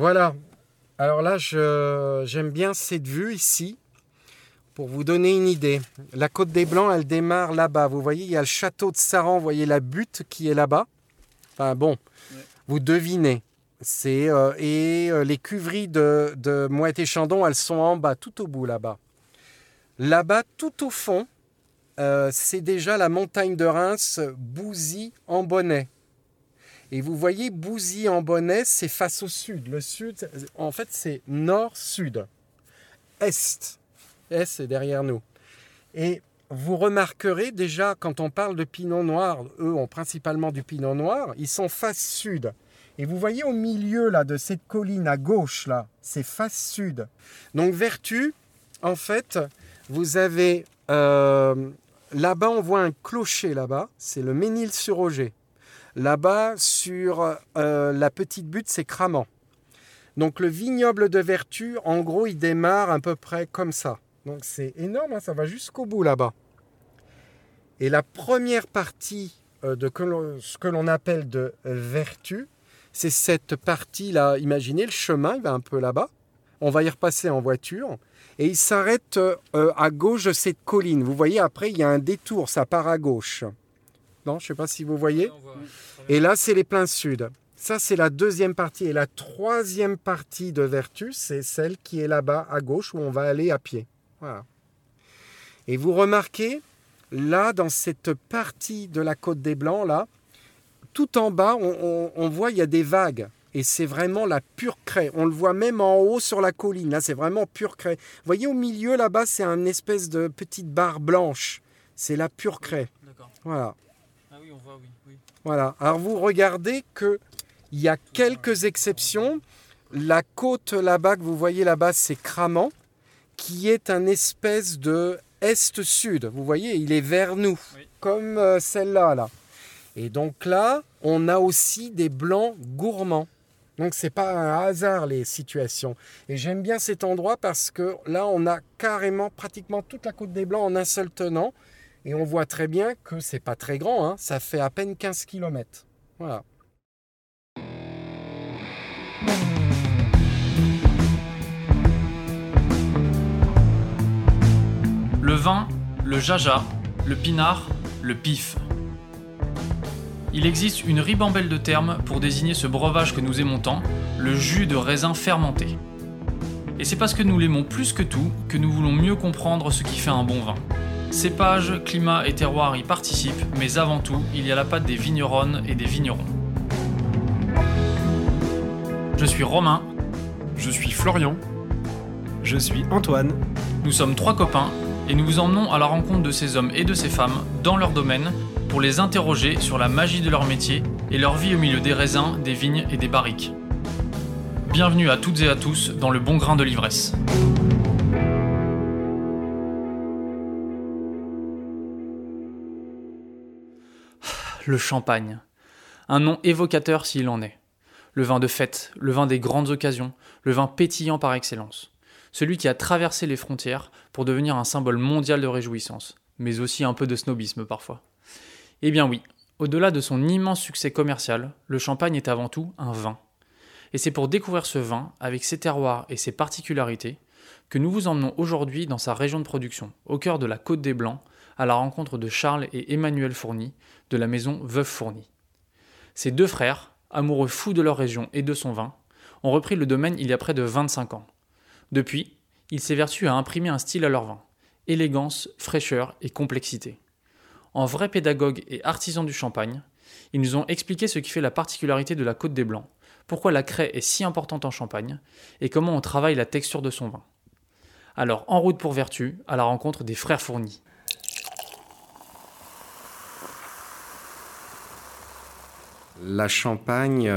Voilà. Alors là, j'aime bien cette vue ici. Pour vous donner une idée, la côte des Blancs, elle démarre là-bas. Vous voyez, il y a le château de Saran, vous voyez la butte qui est là-bas. Enfin bon, vous devinez. C'est euh, et euh, les cuveries de, de Mouette et Chandon, elles sont en bas, tout au bout là-bas. Là-bas, tout au fond, euh, c'est déjà la montagne de Reims, Bouzy en bonnet. Et vous voyez, Bouzy en bonnet, c'est face au sud. Le sud, en fait, c'est nord-sud. Est. Est, c'est derrière nous. Et vous remarquerez déjà, quand on parle de pinot noir, eux ont principalement du pinot noir, ils sont face sud. Et vous voyez au milieu là de cette colline à gauche là, c'est face sud. Donc Vertu, en fait, vous avez euh, là-bas, on voit un clocher là-bas, c'est le Ménil-sur-Auger. Là-bas, sur euh, la petite butte, c'est Cramant. Donc le vignoble de Vertu, en gros, il démarre à peu près comme ça. Donc c'est énorme, hein, ça va jusqu'au bout là-bas. Et la première partie euh, de ce que l'on appelle de Vertu, c'est cette partie-là. Imaginez le chemin, il va un peu là-bas. On va y repasser en voiture. Et il s'arrête euh, à gauche de cette colline. Vous voyez, après, il y a un détour, ça part à gauche. Non, je ne sais pas si vous voyez. Et là, c'est les pleins sud. Ça, c'est la deuxième partie. Et la troisième partie de Vertus, c'est celle qui est là-bas à gauche où on va aller à pied. Voilà. Et vous remarquez, là, dans cette partie de la côte des Blancs, là, tout en bas, on, on voit, il y a des vagues. Et c'est vraiment la pure craie. On le voit même en haut sur la colline. Là, c'est vraiment pure craie. Vous voyez, au milieu, là-bas, c'est un espèce de petite barre blanche. C'est la pure craie. D'accord. Voilà. Ah oui, on voit, oui, Voilà. Alors, vous regardez que il y a quelques exceptions. La côte là-bas que vous voyez là-bas, c'est Cramant, qui est un espèce de est-sud. Vous voyez, il est vers nous, comme euh, celle-là. Là. Et donc là, on a aussi des blancs gourmands. Donc c'est pas un hasard les situations. Et j'aime bien cet endroit parce que là on a carrément pratiquement toute la côte des Blancs en un seul tenant. Et on voit très bien que c'est pas très grand, hein. ça fait à peine 15 km. Voilà. Le vin, le jaja, le pinard, le pif. Il existe une ribambelle de termes pour désigner ce breuvage que nous aimons tant, le jus de raisin fermenté. Et c'est parce que nous l'aimons plus que tout que nous voulons mieux comprendre ce qui fait un bon vin. Cépage, climat et terroir y participent, mais avant tout, il y a la patte des vigneronnes et des vignerons. Je suis Romain. Je suis Florian. Je suis Antoine. Nous sommes trois copains et nous vous emmenons à la rencontre de ces hommes et de ces femmes dans leur domaine pour les interroger sur la magie de leur métier et leur vie au milieu des raisins, des vignes et des barriques. Bienvenue à toutes et à tous dans le bon grain de l'ivresse. Le champagne. Un nom évocateur s'il en est. Le vin de fête, le vin des grandes occasions, le vin pétillant par excellence. Celui qui a traversé les frontières pour devenir un symbole mondial de réjouissance, mais aussi un peu de snobisme parfois. Eh bien oui, au-delà de son immense succès commercial, le champagne est avant tout un vin. Et c'est pour découvrir ce vin, avec ses terroirs et ses particularités, que nous vous emmenons aujourd'hui dans sa région de production, au cœur de la Côte des Blancs, à la rencontre de Charles et Emmanuel Fourny, de la maison Veuve Fourny. Ces deux frères, amoureux fous de leur région et de son vin, ont repris le domaine il y a près de 25 ans. Depuis, ils s'évertuent à imprimer un style à leur vin, élégance, fraîcheur et complexité. En vrai pédagogue et artisan du champagne, ils nous ont expliqué ce qui fait la particularité de la Côte des Blancs, pourquoi la craie est si importante en champagne, et comment on travaille la texture de son vin. Alors en route pour Vertu, à la rencontre des frères fournis. La Champagne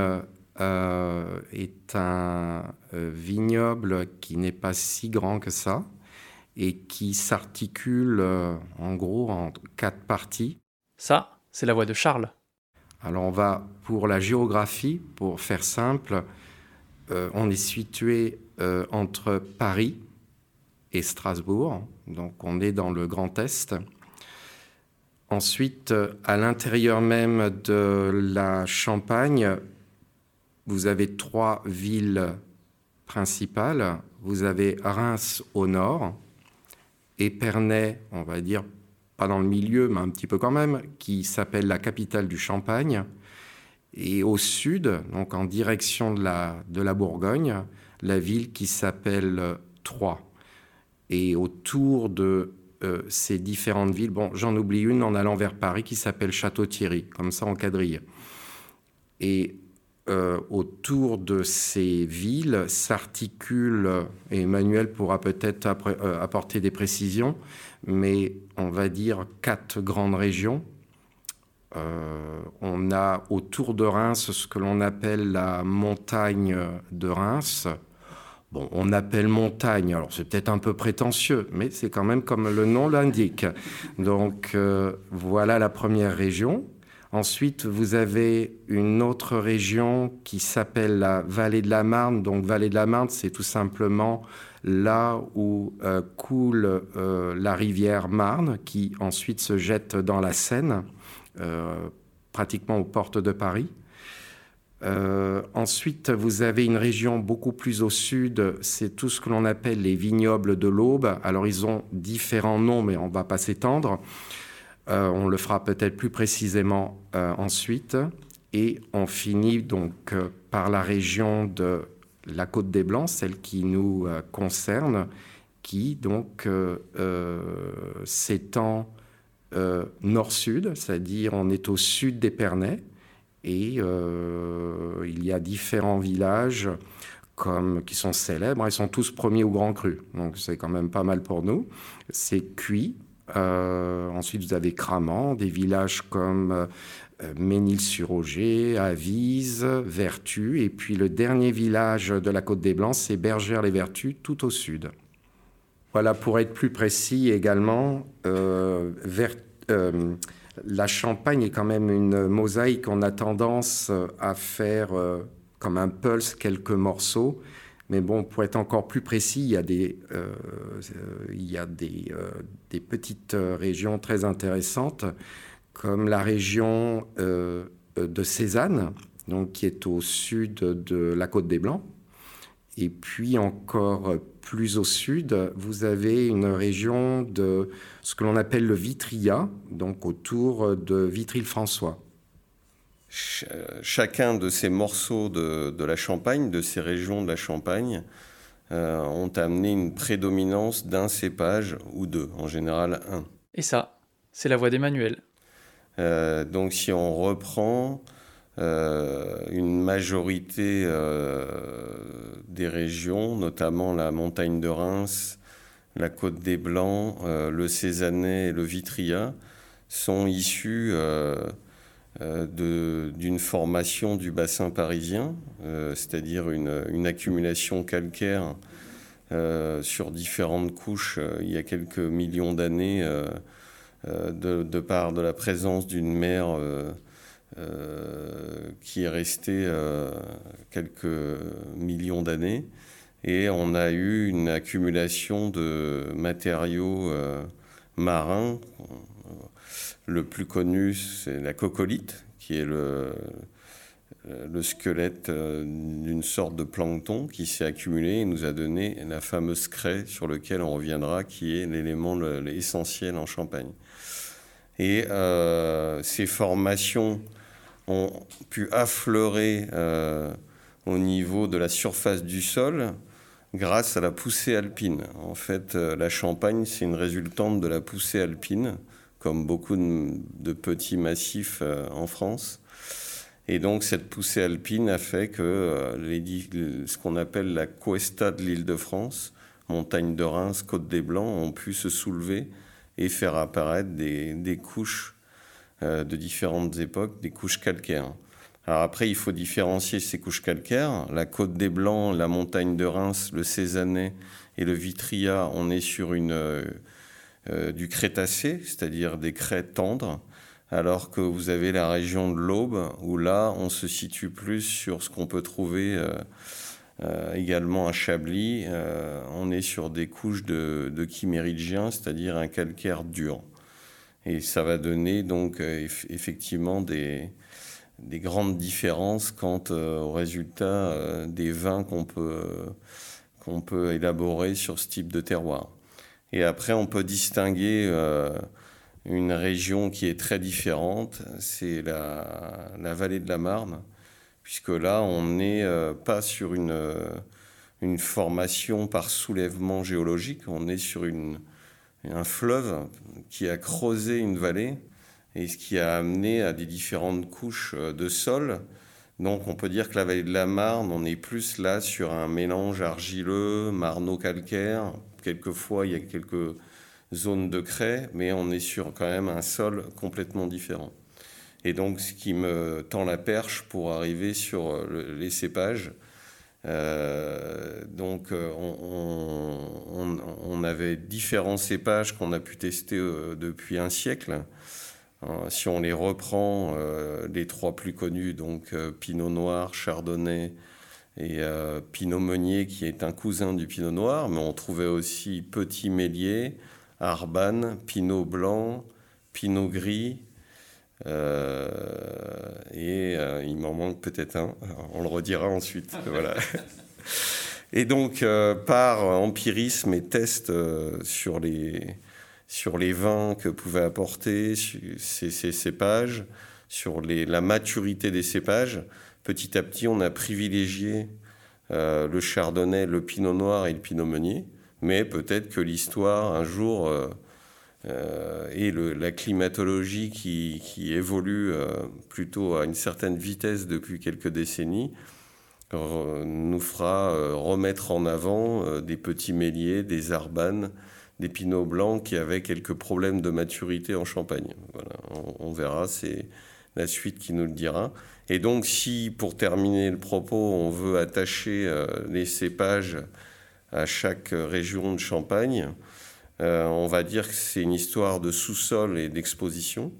euh, est un euh, vignoble qui n'est pas si grand que ça et qui s'articule euh, en gros en quatre parties. Ça, c'est la voix de Charles. Alors on va pour la géographie, pour faire simple, euh, on est situé euh, entre Paris et Strasbourg, donc on est dans le Grand Est. Ensuite, à l'intérieur même de la Champagne, vous avez trois villes principales. Vous avez Reims au nord, Épernay, on va dire pas dans le milieu, mais un petit peu quand même, qui s'appelle la capitale du Champagne. Et au sud, donc en direction de la, de la Bourgogne, la ville qui s'appelle Troyes. Et autour de euh, ces différentes villes, bon, j'en oublie une en allant vers Paris qui s'appelle Château-Thierry, comme ça en quadrille. Et euh, autour de ces villes s'articulent, et Emmanuel pourra peut-être euh, apporter des précisions, mais on va dire quatre grandes régions. Euh, on a autour de Reims ce que l'on appelle la montagne de Reims. Bon, on appelle montagne, alors c'est peut-être un peu prétentieux, mais c'est quand même comme le nom l'indique. Donc voilà la première région. Ensuite, vous avez une autre région qui s'appelle la vallée de la Marne. Donc, vallée de la Marne, c'est tout simplement là où euh, coule euh, la rivière Marne, qui ensuite se jette dans la Seine, euh, pratiquement aux portes de Paris. Ensuite, vous avez une région beaucoup plus au sud, c'est tout ce que l'on appelle les vignobles de l'Aube. Alors, ils ont différents noms, mais on ne va pas s'étendre. Euh, on le fera peut-être plus précisément euh, ensuite. Et on finit donc euh, par la région de la Côte des Blancs, celle qui nous concerne, qui donc s'étend nord-sud, c'est-à-dire on est au sud d'Épernay. Et il y a différents villages comme, qui sont célèbres. Ils sont tous premiers au Grand Cru. Donc c'est quand même pas mal pour nous. C'est Cuit, euh, ensuite, vous avez Cramant, des villages comme euh, Ménil-sur-Auger, Avise, Vertu. Et puis le dernier village de la Côte des Blancs, c'est Bergère-les-Vertus, tout au sud. Voilà, pour être plus précis également, euh, la Champagne est quand même une mosaïque. On a tendance à faire comme un pulse quelques morceaux. Mais bon, pour être encore plus précis, il y a des, euh, il y a des, euh, petites régions très intéressantes, comme la région euh, de Cézanne, donc, qui est au sud de la côte des Blancs. Et puis encore plus au sud, vous avez une région de ce que l'on appelle le Vitria, donc autour de Vitry-le-François chacun de ces morceaux de, la Champagne, de ces régions de la Champagne, euh, ont amené une prédominance d'un cépage ou deux, en général un. Et ça, c'est la voix d'Emmanuel. Euh, donc si on reprend euh, une majorité des régions, notamment la montagne de Reims, la côte des Blancs, le Cézanais et le Vitria, sont issus euh, d'une formation du bassin parisien, euh, c'est-à-dire une, accumulation calcaire euh, sur différentes couches il y a quelques millions d'années, de, part de la présence d'une mer qui est restée quelques millions d'années. Et on a eu une accumulation de matériaux marins le plus connu, c'est la cocolite, qui est le, le squelette euh, d'une sorte de plancton qui s'est accumulé et nous a donné la fameuse craie sur laquelle on reviendra, qui est l'élément essentiel en Champagne. Et euh, ces formations ont pu affleurer euh, au niveau de la surface du sol grâce à la poussée alpine. En fait, la Champagne, c'est une résultante de la poussée alpine comme beaucoup de, petits massifs euh, en France. Et donc cette poussée alpine a fait que euh, ce qu'on appelle la cuesta de l'île de France, montagne de Reims, côte des Blancs, ont pu se soulever et faire apparaître des, couches euh, de différentes époques, des couches calcaires. Alors après, il faut différencier ces couches calcaires. La côte des Blancs, la montagne de Reims, le Cézanais et le Vitria, on est sur une euh, du Crétacé, c'est-à-dire des crêtes tendres, alors que vous avez la région de l'Aube, où là, on se situe plus sur ce qu'on peut trouver euh, euh, également à Chablis. on est sur des couches de, de c'est-à-dire un calcaire dur. Et ça va donner donc effectivement des, des grandes différences quant au résultat des vins qu'on peut, qu'on peut élaborer sur ce type de terroir. Et après, on peut distinguer une région qui est très différente, c'est la, la, vallée de la Marne, puisque là, on n'est pas sur une, une formation par soulèvement géologique, on est sur une, un fleuve qui a creusé une vallée et ce qui a amené à des différentes couches euh, de sol. Donc on peut dire que la vallée de la Marne, on est plus là sur un mélange argileux, marno-calcaire. Quelquefois, il y a quelques zones de craie, mais on est sur quand même un sol complètement différent. Et donc ce qui me tend la perche pour arriver sur euh, les cépages, euh, donc euh, on, avait différents cépages qu'on a pu tester euh, depuis un siècle. si on les reprend, les trois plus connus, donc Pinot Noir, Chardonnay et Pinot Meunier, qui est un cousin du Pinot Noir, mais on trouvait aussi Petit Mélier, Arban, Pinot Blanc, Pinot Gris, et euh, il m'en manque peut-être un. On le redira ensuite. voilà. Et donc, euh, par empirisme et test sur, les, sur les vins que pouvaient apporter ces, ces cépages, sur les, la maturité des cépages, petit à petit, on a privilégié le chardonnay, le pinot noir et le pinot meunier. Mais peut-être que l'histoire, un jour, euh, et la climatologie qui, évolue euh, plutôt à une certaine vitesse depuis quelques décennies nous fera remettre en avant des petits méliers, des arbanes, des pinots blancs qui avaient quelques problèmes de maturité en Champagne. Voilà, on, verra, c'est la suite qui nous le dira. Et donc si, pour terminer le propos, on veut attacher euh, les cépages à chaque région de Champagne, euh, on va dire que c'est une histoire de sous-sol et d'exposition.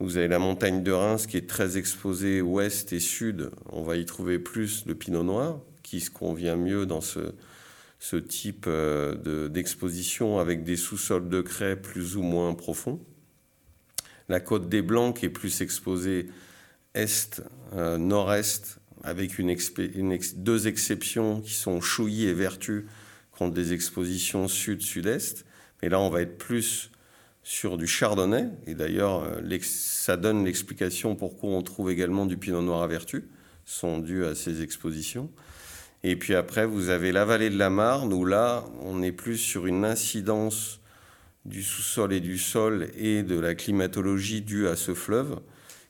Vous avez la montagne de Reims qui est très exposée ouest et sud. On va y trouver plus le pinot noir, qui se convient mieux dans ce, type euh, d'exposition avec des sous-sols de craie plus ou moins profonds. La côte des Blancs qui est plus exposée est, euh, avec deux exceptions qui sont Chouilly et Vertu contre des expositions sud-sud-est. Et là, on va être plus sur du chardonnay. Et d'ailleurs, euh, ça donne l'explication pourquoi on trouve également du pinot noir à vertu, sont dus à ces expositions. Et puis après, vous avez la vallée de la Marne, où là, on est plus sur une incidence du sous-sol et du sol et de la climatologie due à ce fleuve,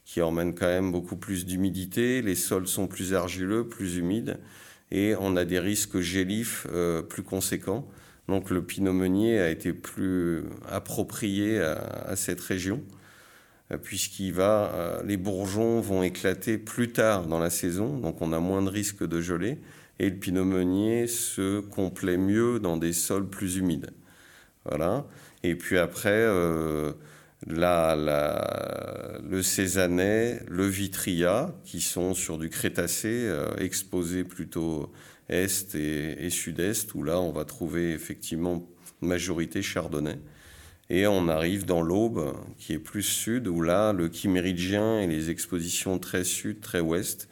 qui emmène quand même beaucoup plus d'humidité. Les sols sont plus argileux, plus humides, et on a des risques gélifs euh, plus conséquents. Donc le pinot meunier a été plus approprié à, cette région, euh, puisqu'il va, euh, les bourgeons vont éclater plus tard dans la saison, donc on a moins de risques de geler, et le pinot meunier se complaît mieux dans des sols plus humides. Voilà. Et puis après, euh, le Cézanais, le Vitria, qui sont sur du Crétacé, exposés plutôt est et, sud-est, où là, on va trouver effectivement majorité chardonnay. Et on arrive dans l'Aube, qui est plus sud, où là, le chiméridien et les expositions très sud, très ouest,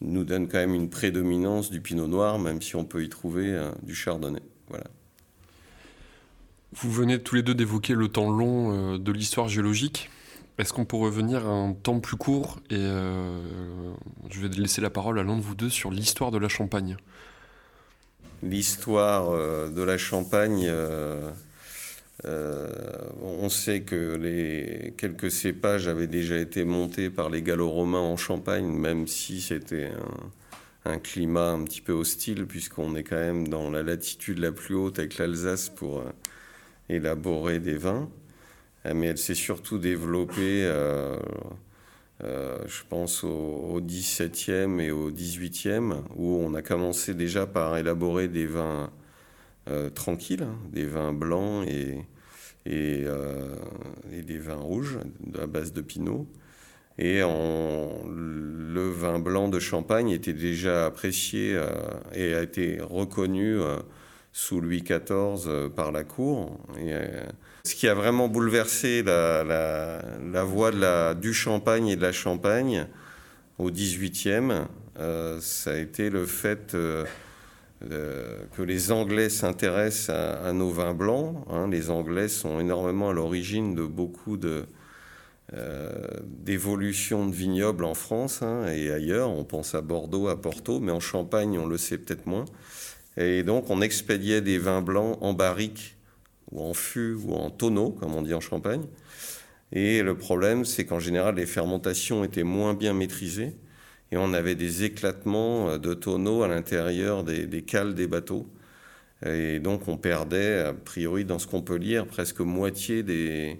nous donnent quand même une prédominance du pinot noir, même si on peut y trouver euh, du chardonnay. Vous venez tous les deux d'évoquer le temps long euh, de l'histoire géologique. Est-ce qu'on peut revenir à un temps plus court Et euh, je vais laisser la parole à l'un de vous deux sur l'histoire de la Champagne. L'histoire euh, de la Champagne, euh, on sait que les quelques cépages avaient déjà été montés par les Gallo-Romains en Champagne, même si c'était un, un, climat un petit peu hostile, puisqu'on est quand même dans la latitude la plus haute avec l'Alsace pour élaborer des vins. Euh, mais elle s'est surtout développée, euh, euh, je pense, au, XVIIe et au XVIIIe, où on a commencé déjà par élaborer des vins tranquilles, hein, des vins blancs et, et, des vins rouges à base de pinot. Et le vin blanc de Champagne était déjà apprécié et a été reconnu sous Louis XIV par la cour. Ce qui a vraiment bouleversé la, voie du champagne et de la champagne, au 18e, ça a été le fait que les Anglais s'intéressent à, nos vins blancs. Hein. Les Anglais sont énormément à l'origine de beaucoup de, d'évolution de vignobles en France hein, et ailleurs. On pense à Bordeaux, à Porto, mais en Champagne, on le sait peut-être moins. Et donc, on expédiait des vins blancs en barrique ou en fût ou en tonneau, comme on dit en Champagne. Et le problème, c'est qu'en général, les fermentations étaient moins bien maîtrisées et on avait des éclatements de tonneaux à l'intérieur des, cales des bateaux. Et donc, on perdait, a priori, dans ce qu'on peut lire, presque moitié des,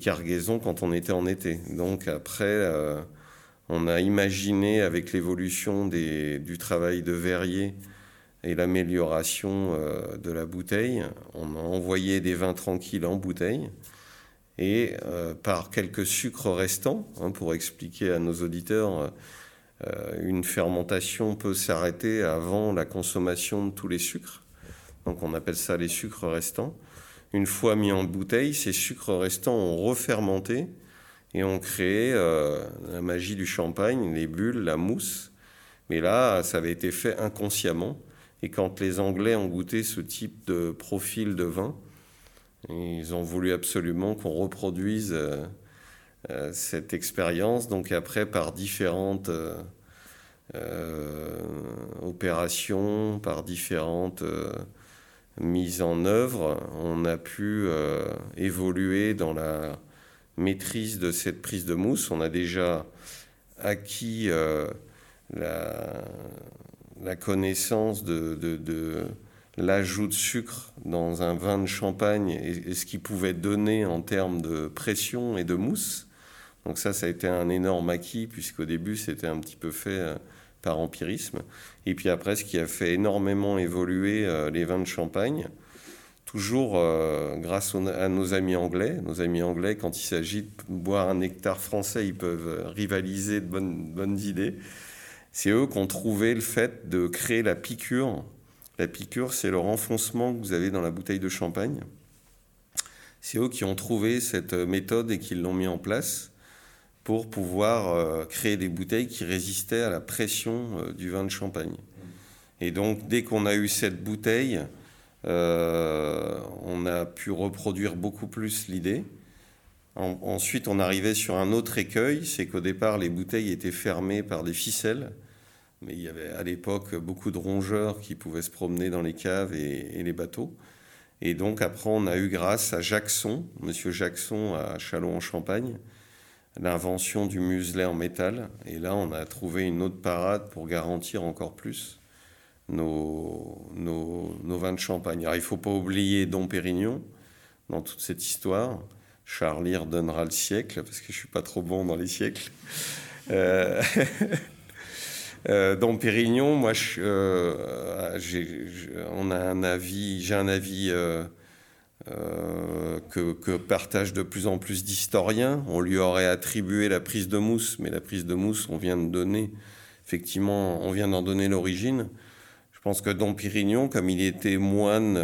cargaisons quand on était en été. Donc, après, euh, on a imaginé, avec l'évolution du travail de verrier, et l'amélioration euh, de la bouteille. On a envoyé des vins tranquilles en bouteille et euh, par quelques sucres restants, hein, pour expliquer à nos auditeurs, euh, une fermentation peut s'arrêter avant la consommation de tous les sucres. Donc on appelle ça les sucres restants. Une fois mis en bouteille, ces sucres restants ont refermenté et ont créé la magie du champagne, les bulles, la mousse. Mais là, ça avait été fait inconsciemment. Et quand les Anglais ont goûté ce type de profil de vin, ils ont voulu absolument qu'on reproduise euh, euh, cette expérience. Donc après, par différentes euh, opérations, par différentes mises en œuvre, on a pu évoluer dans la maîtrise de cette prise de mousse. On a déjà acquis la la connaissance de, l'ajout de sucre dans un vin de champagne et, ce qu'il pouvait donner en termes de pression et de mousse. Donc ça, ça a été un énorme acquis, puisqu'au début, c'était un petit peu fait euh, par empirisme. Et puis après, ce qui a fait énormément évoluer euh, les vins de champagne, toujours euh, grâce à nos amis anglais. Nos amis anglais, quand il s'agit de boire un nectar français, ils peuvent rivaliser de bonnes, bonnes idées. C'est eux qui ont trouvé le fait de créer la piqûre. La piqûre, c'est le renfoncement que vous avez dans la bouteille de champagne. C'est eux qui ont trouvé cette méthode et qui l'ont mis en place pour pouvoir euh, créer des bouteilles qui résistaient à la pression euh, du vin de champagne. Et donc, dès qu'on a eu cette bouteille, euh, on a pu reproduire beaucoup plus l'idée. Ensuite, on arrivait sur un autre écueil, c'est qu'au départ, les bouteilles étaient fermées par des ficelles mais il y avait à l'époque beaucoup de rongeurs qui pouvaient se promener dans les caves et, les bateaux. Et donc après, on a eu grâce à Jackson, Monsieur Jackson à Châlons-en-Champagne, l'invention du muselet en métal. Et là, on a trouvé une autre parade pour garantir encore plus nos, nos, vins de champagne. Alors, il ne faut pas oublier Dom Pérignon dans toute cette histoire. Charlie redonnera le siècle, parce que je ne suis pas trop bon dans les siècles. Euh... Euh, dans Pérignon, moi, euh, on a un avis, j'ai un avis euh, que, partagent de plus en plus d'historiens. On lui aurait attribué la prise de mousse, mais la prise de mousse, on vient de donner, effectivement, on vient d'en donner l'origine. Je pense que Dom Pérignon, comme il était moine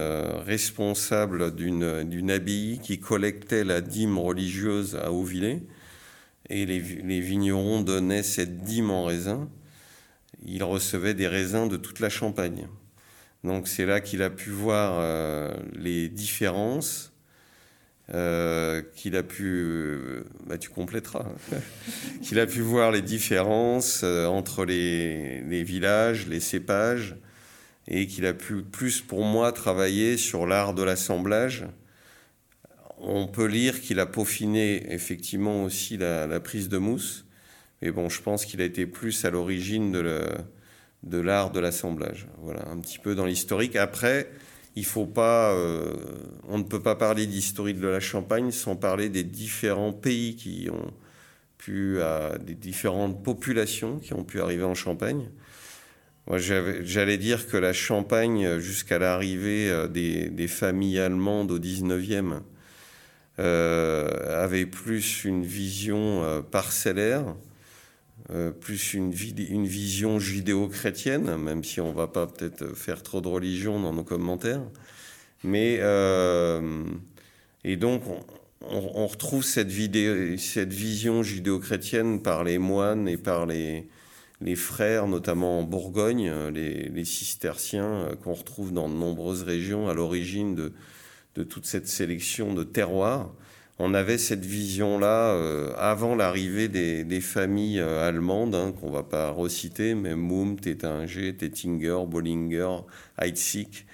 responsable d'une abbaye qui collectait la dîme religieuse à Auvillers, et les, les vignerons donnaient cette dîme en raisin, il recevait des raisins de toute la Champagne. Donc c'est là qu'il a pu voir euh, les différences, euh, qu'il a pu, euh, bah, tu compléteras, qu'il a pu voir les différences entre les, les, villages, les cépages, et qu'il a pu plus pour moi travailler sur l'art de l'assemblage. On peut lire qu'il a peaufiné effectivement aussi la, prise de mousse mais bon, je pense qu'il a été plus à l'origine de l'art de l'assemblage. Voilà, un petit peu dans l'historique. Après, il faut pas, euh, on ne peut pas parler d'historique de la Champagne sans parler des différents pays qui ont pu, des différentes populations qui ont pu arriver en Champagne. J'allais dire que la Champagne, jusqu'à l'arrivée euh, des, familles allemandes au 19e, euh, avait plus une vision parcellaire euh, plus une, vision judéo-chrétienne, même si on ne va pas peut-être faire trop de religion dans nos commentaires. Mais, euh, et donc, on, retrouve cette, cette vision judéo-chrétienne par les moines et par les, les frères, notamment en Bourgogne, les, les cisterciens qu'on retrouve dans de nombreuses régions à l'origine de, toute cette sélection de terroirs on avait cette vision-là euh, avant l'arrivée des, familles euh, allemandes, hein, qu'on va pas reciter, mais Moum, Tétinger, Tettinger, Bollinger, Heidsieck,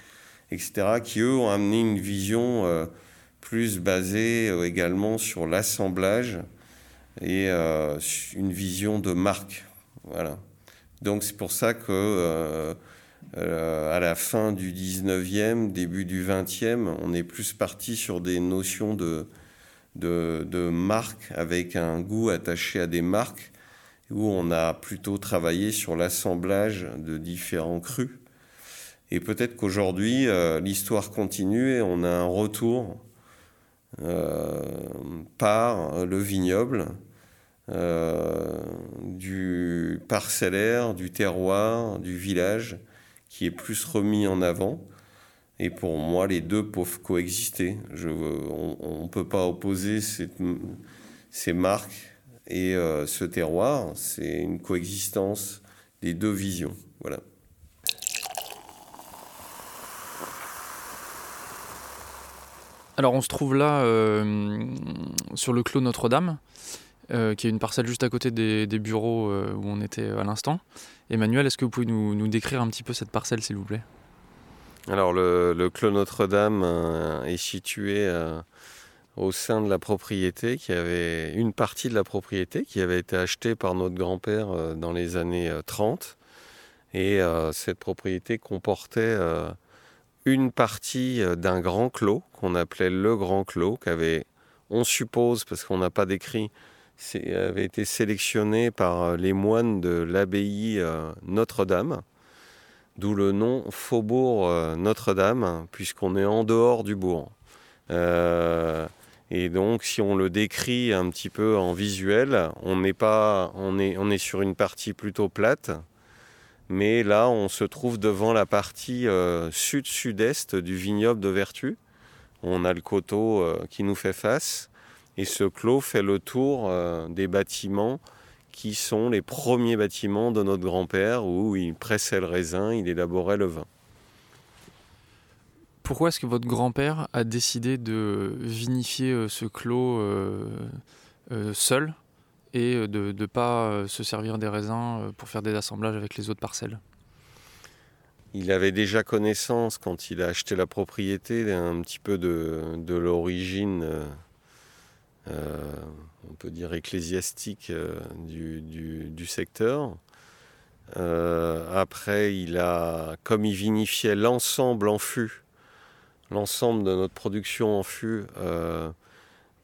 etc., qui eux ont amené une vision euh, plus basée également sur l'assemblage et une vision de marque. Voilà. Donc c'est pour ça que à la fin du 19e, début du 20e, on est plus parti sur des notions de de, marques avec un goût attaché à des marques où on a plutôt travaillé sur l'assemblage de différents crus. Et peut-être qu'aujourd'hui, euh, l'histoire continue et on a un retour euh, par le vignoble, euh, du parcellaire, du terroir, du village, qui est plus remis en avant. Et pour moi, les deux peuvent coexister. Je, on ne peut pas opposer ces marques et euh, ce terroir. C'est une coexistence des deux visions. Voilà. Alors on se trouve là euh, sur le clos Notre-Dame, euh, qui est une parcelle juste à côté des, bureaux où on était à l'instant. Emmanuel, est-ce que vous pouvez nous décrire un petit peu cette parcelle, s'il vous plaît? Alors le, Clos Notre-Dame euh, est situé euh, au sein de la propriété, qui avait une partie de la propriété qui avait été achetée par notre grand-père euh, dans les années 30. Et cette propriété comportait une partie d'un grand clos qu'on appelait le Grand Clos, qu'avait, on suppose, parce qu'on n'a pas décrit, avait été sélectionné par les moines de l'abbaye Notre-Dame d'où le nom Faubourg euh, Notre-Dame, puisqu'on est en dehors du bourg. Euh, et donc, si on le décrit un petit peu en visuel, on pas, on est, sur une partie plutôt plate, mais là, on se trouve devant la partie euh, sud-sud-est du vignoble de Vertu. On a le coteau qui nous fait face, et ce clos fait le tour des bâtiments qui sont les premiers bâtiments de notre grand-père où il pressait le raisin, il élaborait le vin. Pourquoi est-ce que votre grand-père a décidé de vinifier euh, ce clos euh, euh, seul et de ne pas se servir des raisins pour faire des assemblages avec les autres parcelles? Il avait déjà connaissance, quand il a acheté la propriété, un petit peu de, de l'origine euh, on peut dire ecclésiastique euh, du, secteur. Euh, après, il a, comme il vinifiait l'ensemble en fût, l'ensemble de notre production en fût,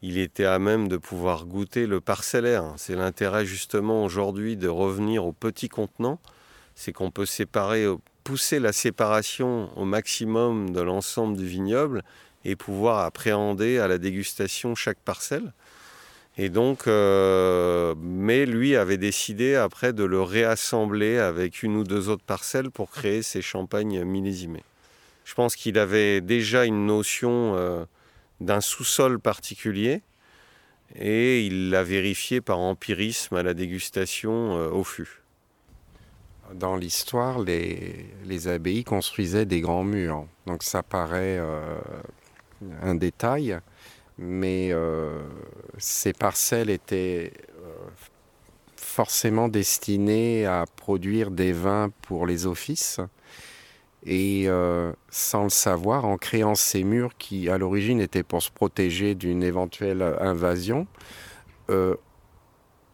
il était à même de pouvoir goûter le parcellaire. C'est l'intérêt justement aujourd'hui de revenir au petit contenant, c'est qu'on peut séparer, pousser la séparation au maximum de l'ensemble du vignoble et pouvoir appréhender à la dégustation chaque parcelle. Et donc, euh, mais lui avait décidé après de le réassembler avec une ou deux autres parcelles pour créer ces champagnes millésimés. Je pense qu'il avait déjà une notion euh, d'un sous-sol particulier et il l'a vérifié par empirisme à la dégustation euh, au fût. Dans l'histoire, les, les, abbayes construisaient des grands murs. Donc ça paraît un détail, mais euh, ces parcelles étaient euh, forcément destinées à produire des vins pour les offices. Et euh, sans le savoir, en créant ces murs qui à l'origine étaient pour se protéger d'une éventuelle invasion,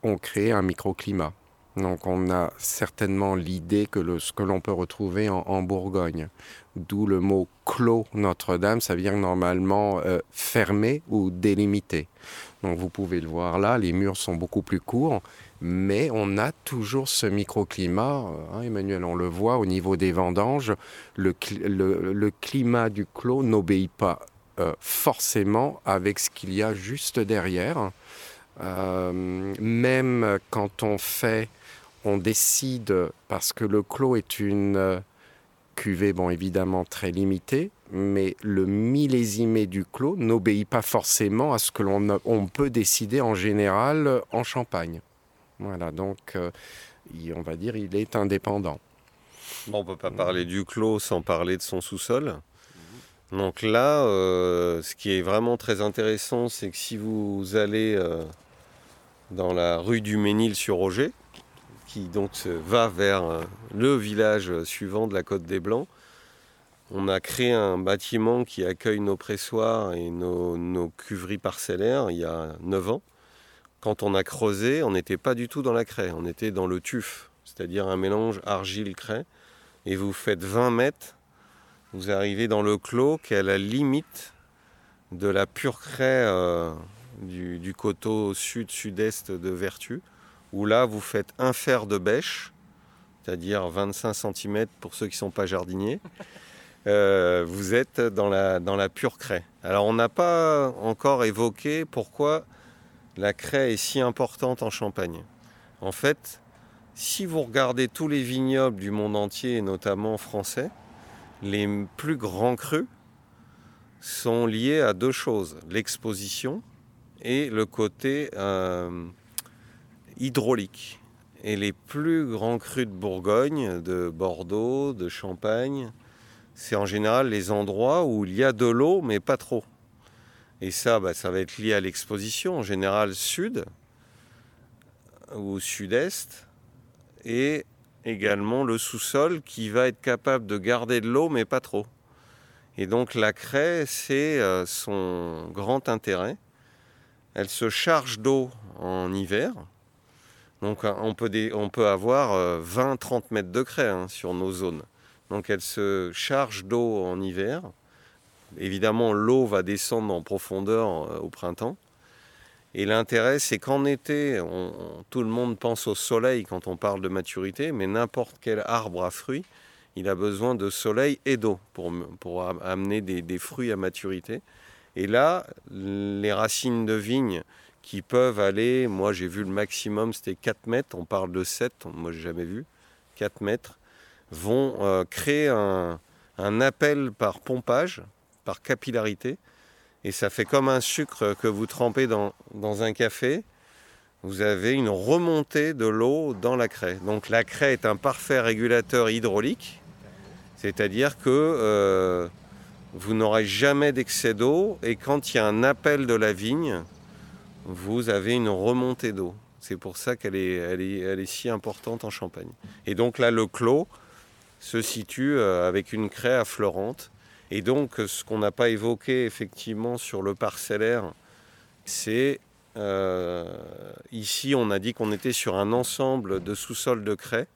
on crée un microclimat. Donc on a certainement l'idée que ce que l'on peut retrouver en, Bourgogne, d'où le mot clos Notre-Dame, ça vient normalement euh, fermé ou délimité. Donc vous pouvez le voir là, les murs sont beaucoup plus courts, mais on a toujours ce microclimat. Hein, Emmanuel, on le voit au niveau des vendanges, le, climat du clos n'obéit pas euh, forcément avec ce qu'il y a juste derrière. Euh, même quand on fait on décide, parce que le clos est une, cuvée, bon, évidemment très limitée, mais le millésimé du clos n'obéit pas forcément à ce que l'on on peut décider en général en Champagne. Voilà, donc euh, on va dire il est indépendant. Bon, on ne peut pas parler du clos sans parler de son sous-sol. Donc là, euh, ce qui est vraiment très intéressant, c'est que si vous allez euh, dans la rue du Ménil-sur-Roger, qui donc va vers euh, le village suivant de la Côte des Blancs, on a créé un bâtiment qui accueille nos pressoirs et nos, nos cuveries parcellaires il y a 9 ans. Quand on a creusé, on n'était pas du tout dans la craie, on était dans le tuf, c'est-à-dire un mélange argile-craie. Et vous faites 20 mètres vous arrivez dans le clos qui est à la limite de la pure craie euh, du, coteau sud-sud-est de Vertu, où là vous faites un fer de bêche, c'est-à-dire 25 cm pour ceux qui ne sont pas jardiniers. Euh, vous êtes dans la, pure craie. Alors on n'a pas encore évoqué pourquoi la craie est si importante en Champagne. En fait, si vous regardez tous les vignobles du monde entier, notamment français, les plus grands crus sont liés à deux choses, l'exposition et le côté euh, hydraulique. Et les plus grands crus de Bourgogne, de Bordeaux, de Champagne, c'est en général les endroits où il y a de l'eau, mais pas trop. Et ça, bah, ça va être lié à l'exposition, en général sud ou sud-est, et également le sous-sol qui va être capable de garder de l'eau, mais pas trop. Et donc la craie, c'est euh, son grand intérêt. Elle se charge d'eau en hiver. Donc euh, on peut, avoir 20-30 euh, mètres de craie hein, sur nos zones. Donc elle se charge d'eau en hiver. Évidemment, l'eau va descendre en profondeur au printemps. Et l'intérêt, c'est qu'en été, tout le monde pense au soleil quand on parle de maturité, mais n'importe quel arbre à fruits, il a besoin de soleil et d'eau pour amener des, fruits à maturité. Et là, les racines de vigne qui peuvent aller, moi j'ai vu le maximum, c'était 4 mètres, on parle de 7, moi j'ai jamais vu, 4 mètres, vont euh, créer un, appel par pompage, par capillarité, et ça fait comme un sucre que vous trempez dans, un café. Vous avez une remontée de l'eau dans la craie. Donc la craie est un parfait régulateur hydraulique, c'est-à-dire que euh, vous n'aurez jamais d'excès d'eau et quand il y a un appel de la vigne, vous avez une remontée d'eau. C'est pour ça qu'elle est, elle est, si importante en Champagne. Et donc là, le clos se situe euh, avec une craie affleurante et donc, ce qu'on n'a pas évoqué effectivement sur le parcellaire, c'est euh, ici, on a dit qu'on était sur un ensemble de sous-sols de craie.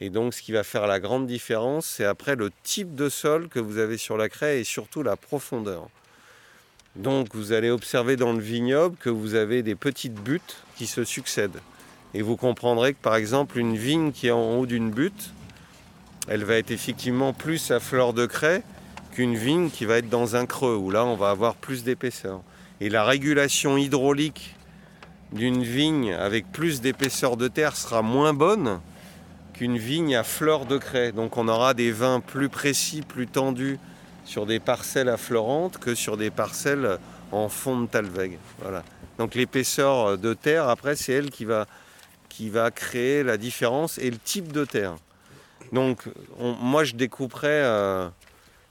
Et donc, ce qui va faire la grande différence, c'est après le type de sol que vous avez sur la craie et surtout la profondeur. Donc, vous allez observer dans le vignoble que vous avez des petites buttes qui se succèdent. Et vous comprendrez que, par exemple, une vigne qui est en haut d'une butte, elle va être effectivement plus à fleur de craie qu'une vigne qui va être dans un creux, où là on va avoir plus d'épaisseur. Et la régulation hydraulique d'une vigne avec plus d'épaisseur de terre sera moins bonne qu'une vigne à fleur de craie. Donc on aura des vins plus précis, plus tendus sur des parcelles affleurantes que sur des parcelles en fond de talweg. Voilà. Donc l'épaisseur de terre, après, c'est elle qui va, qui créer la différence et le type de terre. Donc moi je découperais euh,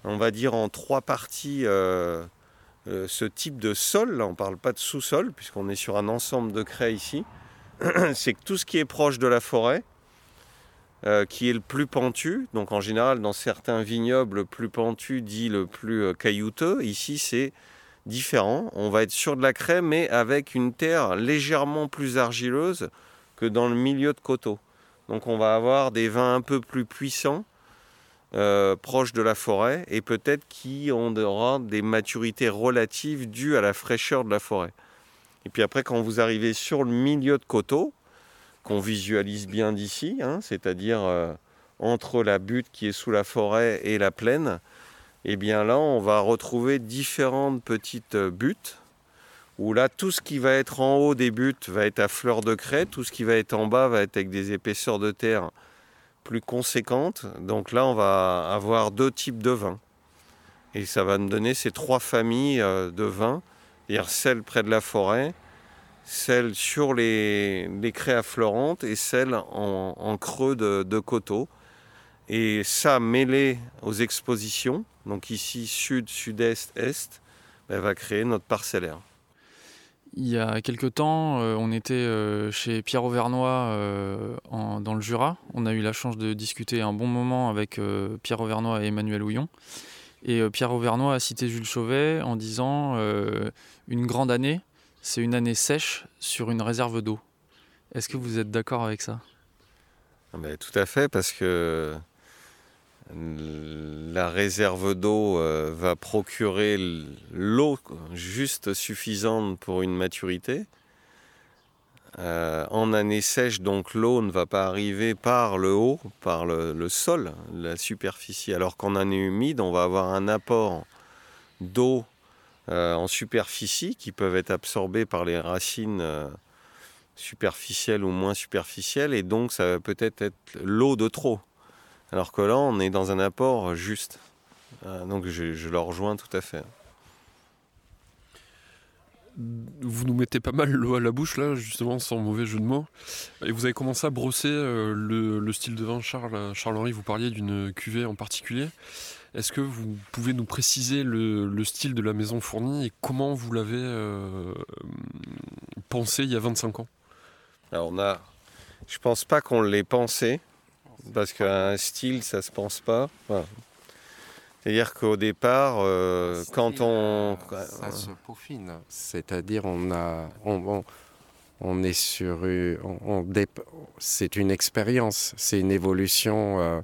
on va dire en trois parties euh, euh, ce type de sol. On ne parle pas de sous-sol, puisqu'on est sur un ensemble de craie ici. C'est que tout ce qui est proche de la forêt, euh, qui est le plus pentu, donc en général dans certains vignobles, le plus pentu dit le plus caillouteux. Ici, c'est différent. On va être sur de la craie, mais avec une terre légèrement plus argileuse que dans le milieu de coteaux. Donc on va avoir des vins un peu plus puissants euh, proche de la forêt et peut-être qui aura des maturités relatives dues à la fraîcheur de la forêt. Et puis après, quand vous arrivez sur le milieu de coteau, qu'on visualise bien d'ici, hein, c'est-à-dire euh, entre la butte qui est sous la forêt et la plaine, et eh bien là, on va retrouver différentes petites euh, buttes où là, tout ce qui va être en haut des buttes va être à fleur de craie, tout ce qui va être en bas va être avec des épaisseurs de terre plus conséquente. Donc là, on va avoir deux types de vins. Et ça va nous donner ces trois familles euh, de vins, c'est-à-dire celle près de la forêt, celle sur les, les craies affleurantes et celle en, creux de, coteaux. Et ça, mêlé aux expositions, donc ici sud, sud-est, est, ben, va créer notre parcellaire. Il y a quelques temps, euh, on était euh, chez Pierre Auvernois dans le Jura. On a eu la chance de discuter un bon moment avec Pierre Auvernois et Emmanuel Houillon. Et euh, Pierre Auvernois a cité Jules Chauvet en disant euh, Une grande année, c'est une année sèche sur une réserve d'eau. Est-ce que vous êtes d'accord avec ça? Ah ben, Tout à fait, parce que la réserve d'eau euh, va procurer l'eau juste suffisante pour une maturité. Euh, en année sèche, donc l'eau ne va pas arriver par le haut, par le, sol, la superficie, alors qu'en année humide, on va avoir un apport d'eau euh, en superficie qui peuvent être absorbées par les racines euh, superficielles ou moins superficielles, et donc ça va peut-être être, l'eau de trop. Alors que là, on est dans un apport juste. donc je, le rejoins tout à fait vous nous mettez pas mal l'eau à la bouche là, justement, sans mauvais jeu de mots. Et vous avez commencé à brosser euh, le, style de vin Charles. Charles-Henri, vous parliez d'une cuvée en particulier. Est-ce que vous pouvez nous préciser le, style de la maison fournie et comment vous l'avez euh, pensé il y a 25 ans? Alors on a, je pense pas qu'on l'ait pensé parce qu'un style ça se pense pas. C'est-à-dire qu'au départ, euh, quand on... Ça se peaufine. C'est-à-dire on a... On, on, est sur... On, c'est une expérience, c'est une évolution euh, euh,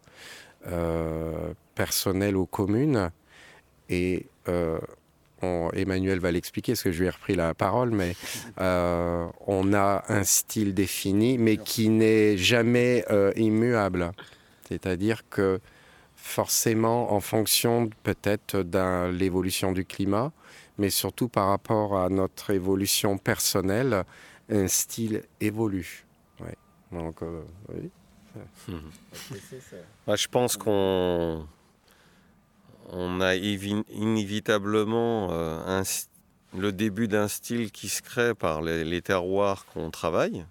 personnelle ou commune. Et Emmanuel va l'expliquer, parce que je lui ai repris la parole, mais on a un style défini, mais qui n'est jamais immuable. C'est-à-dire que forcément en fonction peut-être de l'évolution du climat, mais surtout par rapport à notre évolution personnelle, un style évolue. Donc, euh, oui. Je pense qu'on on a inévitablement euh, le début d'un style qui se crée par les terroirs qu'on travaille.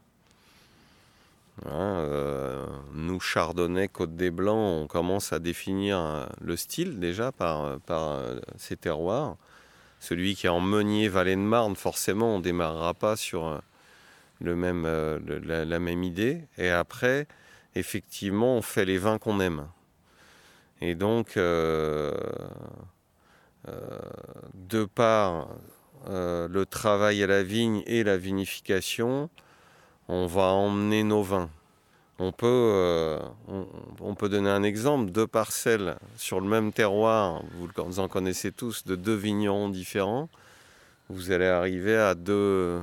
Hein, euh, nous, Chardonnay, Côte des Blancs, on commence à définir euh, le style déjà par, ces terroirs. Celui qui est en Meunier, Vallée de Marne, forcément, on ne démarrera pas sur même, la, même idée. Et après, effectivement, on fait les vins qu'on aime. Et donc, de par le travail à la vigne et la vinification, on va emmener nos vins. On peut, euh, on, peut donner un exemple, deux parcelles sur le même terroir, vous en connaissez tous, de deux vignerons différents, vous allez arriver à deux,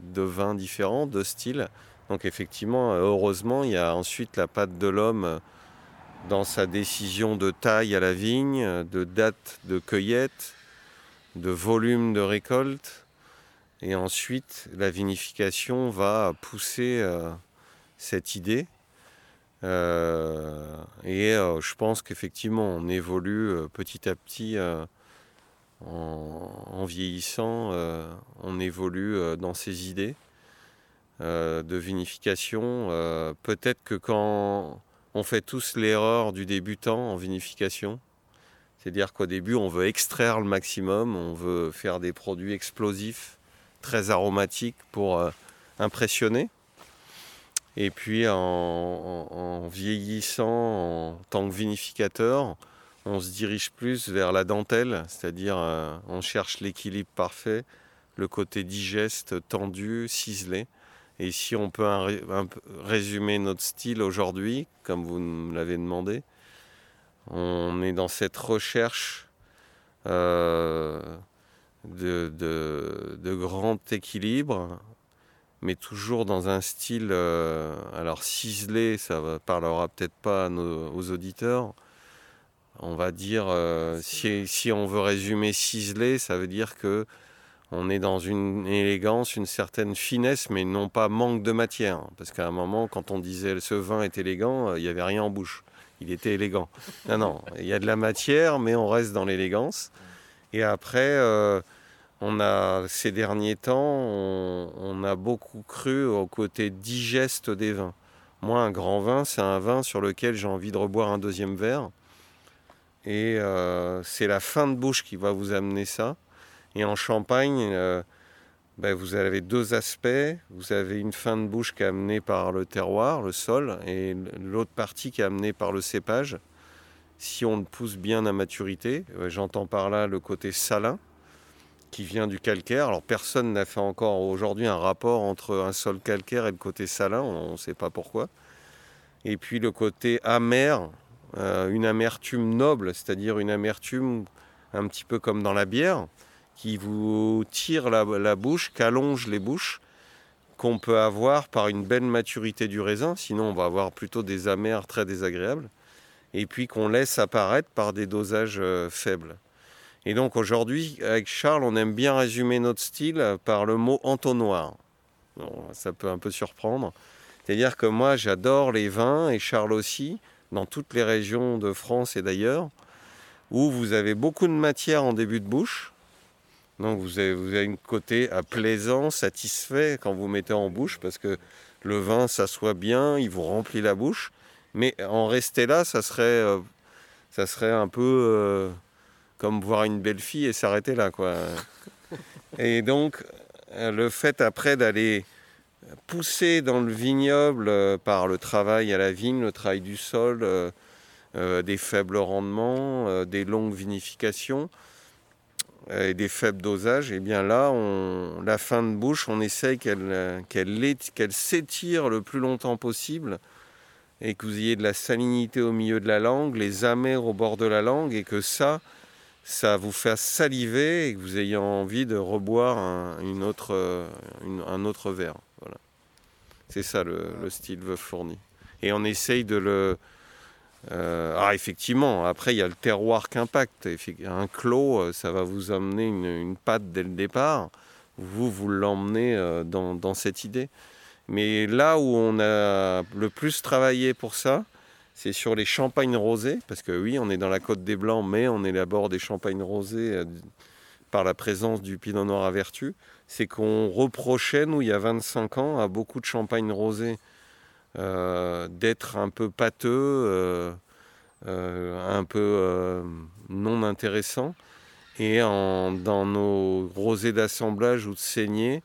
deux vins différents, deux styles. Donc effectivement, heureusement, il y a ensuite la patte de l'homme dans sa décision de taille à la vigne, de date de cueillette, de volume de récolte, et ensuite, la vinification va pousser euh, cette idée. Euh, et euh, je pense qu'effectivement, on évolue petit à petit en, vieillissant, on évolue dans ces idées de vinification. Peut-être que quand on fait tous l'erreur du débutant en vinification, c'est-à-dire qu'au début, on veut extraire le maximum, on veut faire des produits explosifs très aromatique pour euh, impressionner. Et puis en, vieillissant en tant que vinificateur, on se dirige plus vers la dentelle, c'est-à-dire euh, on cherche l'équilibre parfait, le côté digeste, tendu, ciselé. Et si on peut résumer notre style aujourd'hui, comme vous me l'avez demandé, on est dans cette recherche euh, de, de, grand équilibre, mais toujours dans un style, euh, alors ciselé, ça ne parlera peut-être pas aux auditeurs. On va dire, euh, si, si, on veut résumer ciselé, ça veut dire que on est dans une élégance, une certaine finesse, mais non pas manque de matière. Parce qu'à un moment, quand on disait ce vin est élégant, il n'y avait rien en bouche. Il était élégant. Non, non, il y a de la matière, mais on reste dans l'élégance. Et après, on a, ces derniers temps, on, a beaucoup cru au côté digeste des vins. Moi, un grand vin, c'est un vin sur lequel j'ai envie de reboire un deuxième verre. Et euh, c'est la fin de bouche qui va vous amener ça. Et en Champagne, euh, ben, vous avez deux aspects. Vous avez une fin de bouche qui est amenée par le terroir, le sol, et l'autre partie qui est amenée par le cépage. Si on pousse bien à maturité, j'entends par là le côté salin, qui vient du calcaire. Alors personne n'a fait encore aujourd'hui un rapport entre un sol calcaire et le côté salin, on ne sait pas pourquoi. Et puis le côté amer, euh, une amertume noble, c'est-à-dire une amertume un petit peu comme dans la bière, qui vous tire la, bouche, qu'allonge les bouches, qu'on peut avoir par une belle maturité du raisin, sinon on va avoir plutôt des amers très désagréables, et puis qu'on laisse apparaître par des dosages euh, faibles. Et donc aujourd'hui, avec Charles, on aime bien résumer notre style par le mot entonnoir. ça peut un peu surprendre. C'est-à-dire que moi, j'adore les vins, et Charles aussi, dans toutes les régions de France et d'ailleurs, où vous avez beaucoup de matière en début de bouche. Donc vous avez, vous avez un côté plaisant, satisfait quand vous mettez en bouche, parce que le vin s'assoit bien, il vous remplit la bouche. Mais en rester là, ça serait, euh, ça serait un peu... Euh, comme voir une belle fille et s'arrêter là, quoi. Et donc, euh, le fait après d'aller pousser dans le vignoble euh, par le travail à la vigne, le travail du sol, euh, des faibles rendements, des longues vinifications et des faibles dosages, et eh bien là, on, la fin de bouche, on essaye qu'elle qu'elle s'étire le plus longtemps possible et que vous ayez de la salinité au milieu de la langue, les amers au bord de la langue, et que ça, ça vous fait saliver et que vous ayez envie de reboire un, autre, un autre verre. Voilà. C'est ça le, style veuf fourni. Et on essaye de le. Euh, ah, effectivement, après, il y a le terroir qu'impact. Un clos, euh, ça va vous amener une, une patte dès le départ. Vous, vous l'emmenez euh, dans, dans cette idée. Mais là où on a le plus travaillé pour ça, c'est sur les champagnes rosés, parce que oui, on est dans la côte des Blancs, mais on élabore des champagnes rosés euh, par la présence du pinot noir à vertu. C'est qu'on reprochait, nous, il y a 25 ans, à beaucoup de champagnes rosés euh, d'être un peu pâteux, euh, un peu non intéressants. Et dans nos rosés d'assemblage ou de saignée,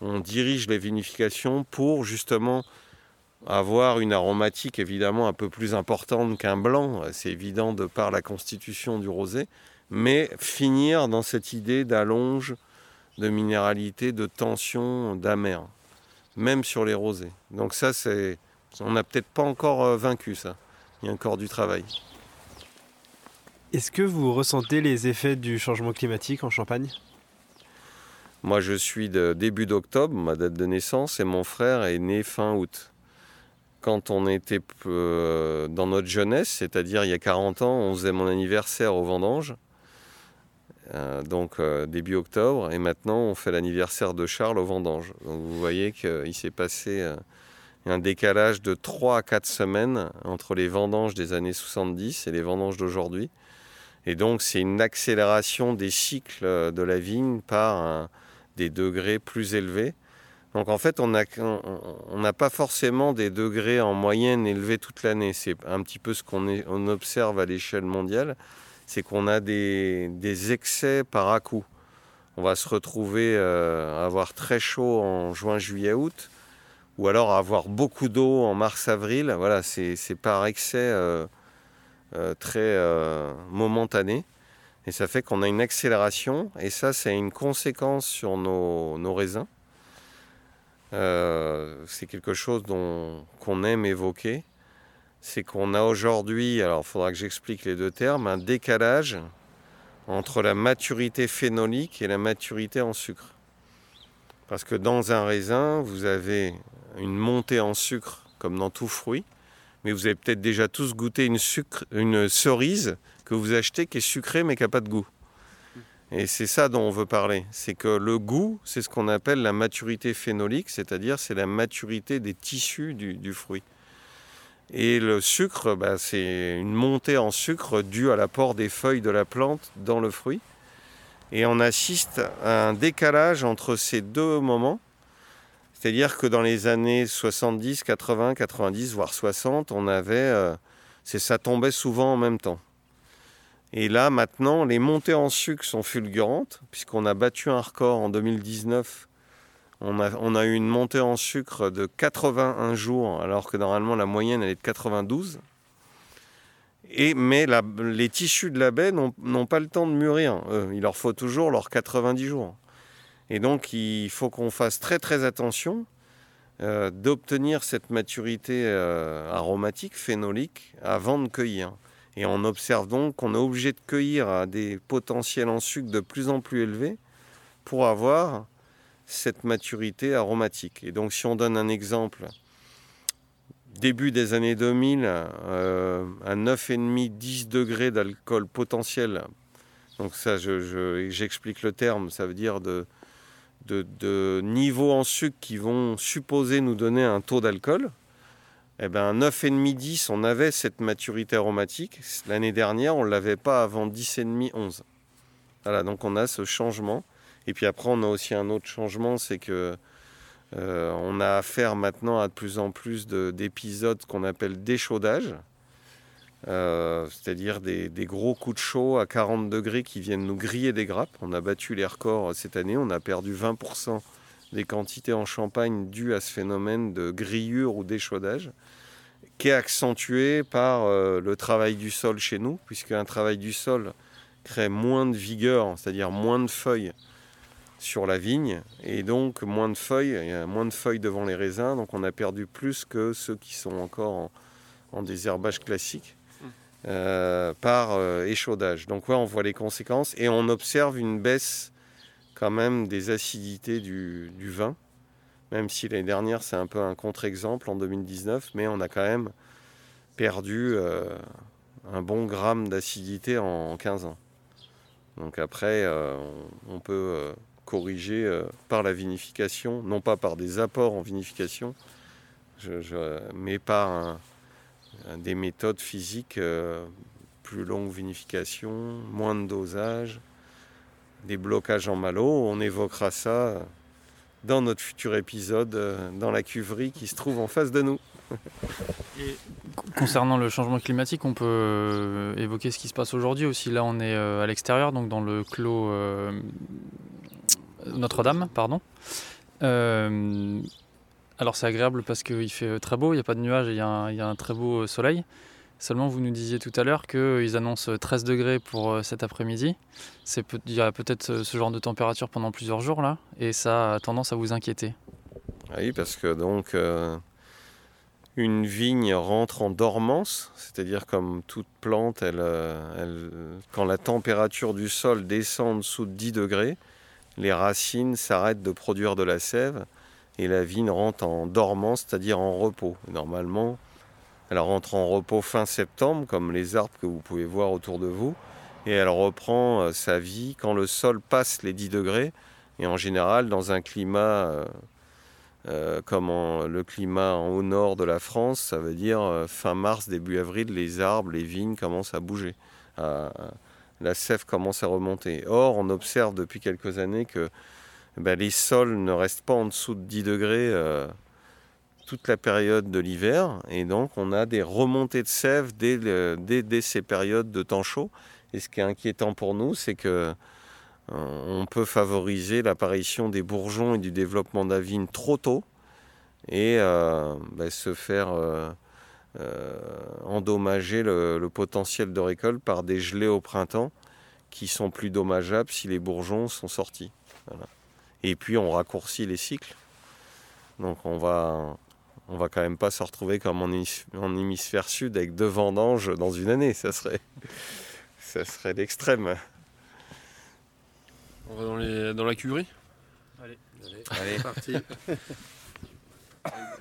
on dirige les vinifications pour justement avoir une aromatique évidemment un peu plus importante qu'un blanc, c'est évident de par la constitution du rosé, mais finir dans cette idée d'allonge, de minéralité, de tension, d'amer, même sur les rosés. Donc ça, c'est, on n'a peut-être pas encore euh, vaincu ça. Il y a encore du travail. Est-ce que vous ressentez les effets du changement climatique en Champagne? Moi, je suis de début d'octobre, ma date de naissance, et mon frère est né fin août quand on était euh, dans notre jeunesse, c'est-à-dire il y a 40 ans, on faisait mon anniversaire au vendange, euh, donc début octobre, et maintenant on fait l'anniversaire de Charles au vendange. Donc vous voyez qu'il s'est passé un décalage de 3 à 4 semaines entre les vendanges des années 70 et les vendanges d'aujourd'hui. Et donc c'est une accélération des cycles de la vigne par des degrés plus élevés. Donc en fait, on n'a pas forcément des degrés en moyenne élevés toute l'année. C'est un petit peu ce qu'on observe à l'échelle mondiale, c'est qu'on a des, excès par à coup. On va se retrouver euh, à avoir très chaud en juin, juillet, août, ou alors avoir beaucoup d'eau en mars, avril. Voilà, c'est par excès euh, euh, très momentané. Et ça fait qu'on a une accélération, et ça, c'est une conséquence sur nos raisins euh, c'est quelque chose qu'on aime évoquer. C'est qu'on a aujourd'hui, alors il faudra que j'explique les deux termes, un décalage entre la maturité phénolique et la maturité en sucre. Parce que dans un raisin, vous avez une montée en sucre comme dans tout fruit, mais vous avez peut-être déjà tous goûté une, sucre, une cerise que vous achetez qui est sucrée mais qui n'a pas de goût. Et c'est ça dont on veut parler. C'est que le goût, c'est ce qu'on appelle la maturité phénolique, c'est-à-dire c'est la maturité des tissus du, fruit. Et le sucre, bah, c'est une montée en sucre due à l'apport des feuilles de la plante dans le fruit. Et on assiste à un décalage entre ces deux moments. C'est-à-dire que dans les années 70, 80, 90, voire 60, on avait, euh, ça tombait souvent en même temps. Et là, maintenant, les montées en sucre sont fulgurantes, puisqu'on a battu un record en 2019. On a, on a eu une montée en sucre de 81 jours, alors que normalement la moyenne elle est de 92. Et, mais les tissus de la baie n'ont pas le temps de mûrir. il leur faut toujours leurs 90 jours. Et donc il faut qu'on fasse très très attention euh, d'obtenir cette maturité euh, aromatique, phénolique, avant de cueillir. Et on observe donc qu'on est obligé de cueillir à des potentiels en sucre de plus en plus élevés pour avoir cette maturité aromatique. Et donc si on donne un exemple, début des années 2000, euh, à 9,5-10 degrés d'alcool potentiel, donc ça j'explique le terme, ça veut dire de, de, niveaux en sucre qui vont supposer nous donner un taux d'alcool, eh ben, 9,5-10, on avait cette maturité aromatique. L'année dernière, on ne l'avait pas avant 10,5-11. Voilà, donc on a ce changement. Et puis après, on a aussi un autre changement, c'est que euh, on a affaire maintenant à de plus en plus d'épisodes qu'on appelle d'échaudage, euh, c'est-à-dire des, gros coups de chaud à 40 degrés qui viennent nous griller des grappes. On a battu les records cette année, on a perdu 20% des quantités en Champagne dues à ce phénomène de grillure ou d'échaudage, qui est accentué par euh, le travail du sol chez nous, puisque un travail du sol crée moins de vigueur, c'est-à-dire moins de feuilles sur la vigne, et donc moins de feuilles, moins de feuilles devant les raisins, donc on a perdu plus que ceux qui sont encore en, désherbage classique. Euh, par euh, échaudage. Donc ouais, on voit les conséquences et on observe une baisse quand même des acidités du, vin, même si l'année dernière c'est un peu un contre-exemple en 2019, mais on a quand même perdu euh, un bon gramme d'acidité en 15 ans. Donc après, on peut corriger par la vinification, non pas par des apports en vinification, mais par des méthodes physiques, plus longue vinification, moins de dosage, des blocages en malo. On évoquera ça dans notre futur épisode euh, dans la cuverie qui se trouve en face de nous. Concernant le changement climatique, on peut euh, évoquer ce qui se passe aujourd'hui aussi. Là, on est euh, à l'extérieur, donc dans le clos Notre-Dame, pardon. Alors c'est agréable parce qu'il fait très beau, il n'y a pas de nuages et il y, a un très beau soleil. Seulement, vous nous disiez tout à l'heure qu'ils annoncent 13 degrés pour euh, cet après-midi. Il y a peut-être euh, ce genre de température pendant plusieurs jours là, et ça a tendance à vous inquiéter. Oui, parce que donc euh, une vigne rentre en dormance, c'est-à-dire comme toute plante, elle, quand la température du sol descend en dessous de 10 degrés, les racines s'arrêtent de produire de la sève et la vigne rentre en dormance, c'est-à-dire en repos. Normalement, elle rentre en repos fin septembre, comme les arbres que vous pouvez voir autour de vous, et elle reprend euh, sa vie quand le sol passe les 10 degrés, et en général dans un climat euh, euh, comme le climat en haut nord de la France, ça veut dire fin mars, début avril, les arbres, les vignes commencent à bouger. la sève commence à remonter. Or, on observe depuis quelques années que ben, les sols ne restent pas en dessous de 10 degrés toute la période de l'hiver. Et donc, on a des remontées de sève dès, ces périodes de temps chaud. Et ce qui est inquiétant pour nous, c'est que euh, on peut favoriser l'apparition des bourgeons et du développement vigne trop tôt et euh, ben, se faire euh, endommager le, potentiel de récolte par des gelées au printemps qui sont plus dommageables si les bourgeons sont sortis. Et puis on raccourcit les cycles. Donc on va, on va quand même pas se retrouver comme en, hémisphère sud avec deux vendanges dans une année. Ça serait, ça serait l'extrême. On va dans, les, dans la cuverie Allez, allez, allez. parti.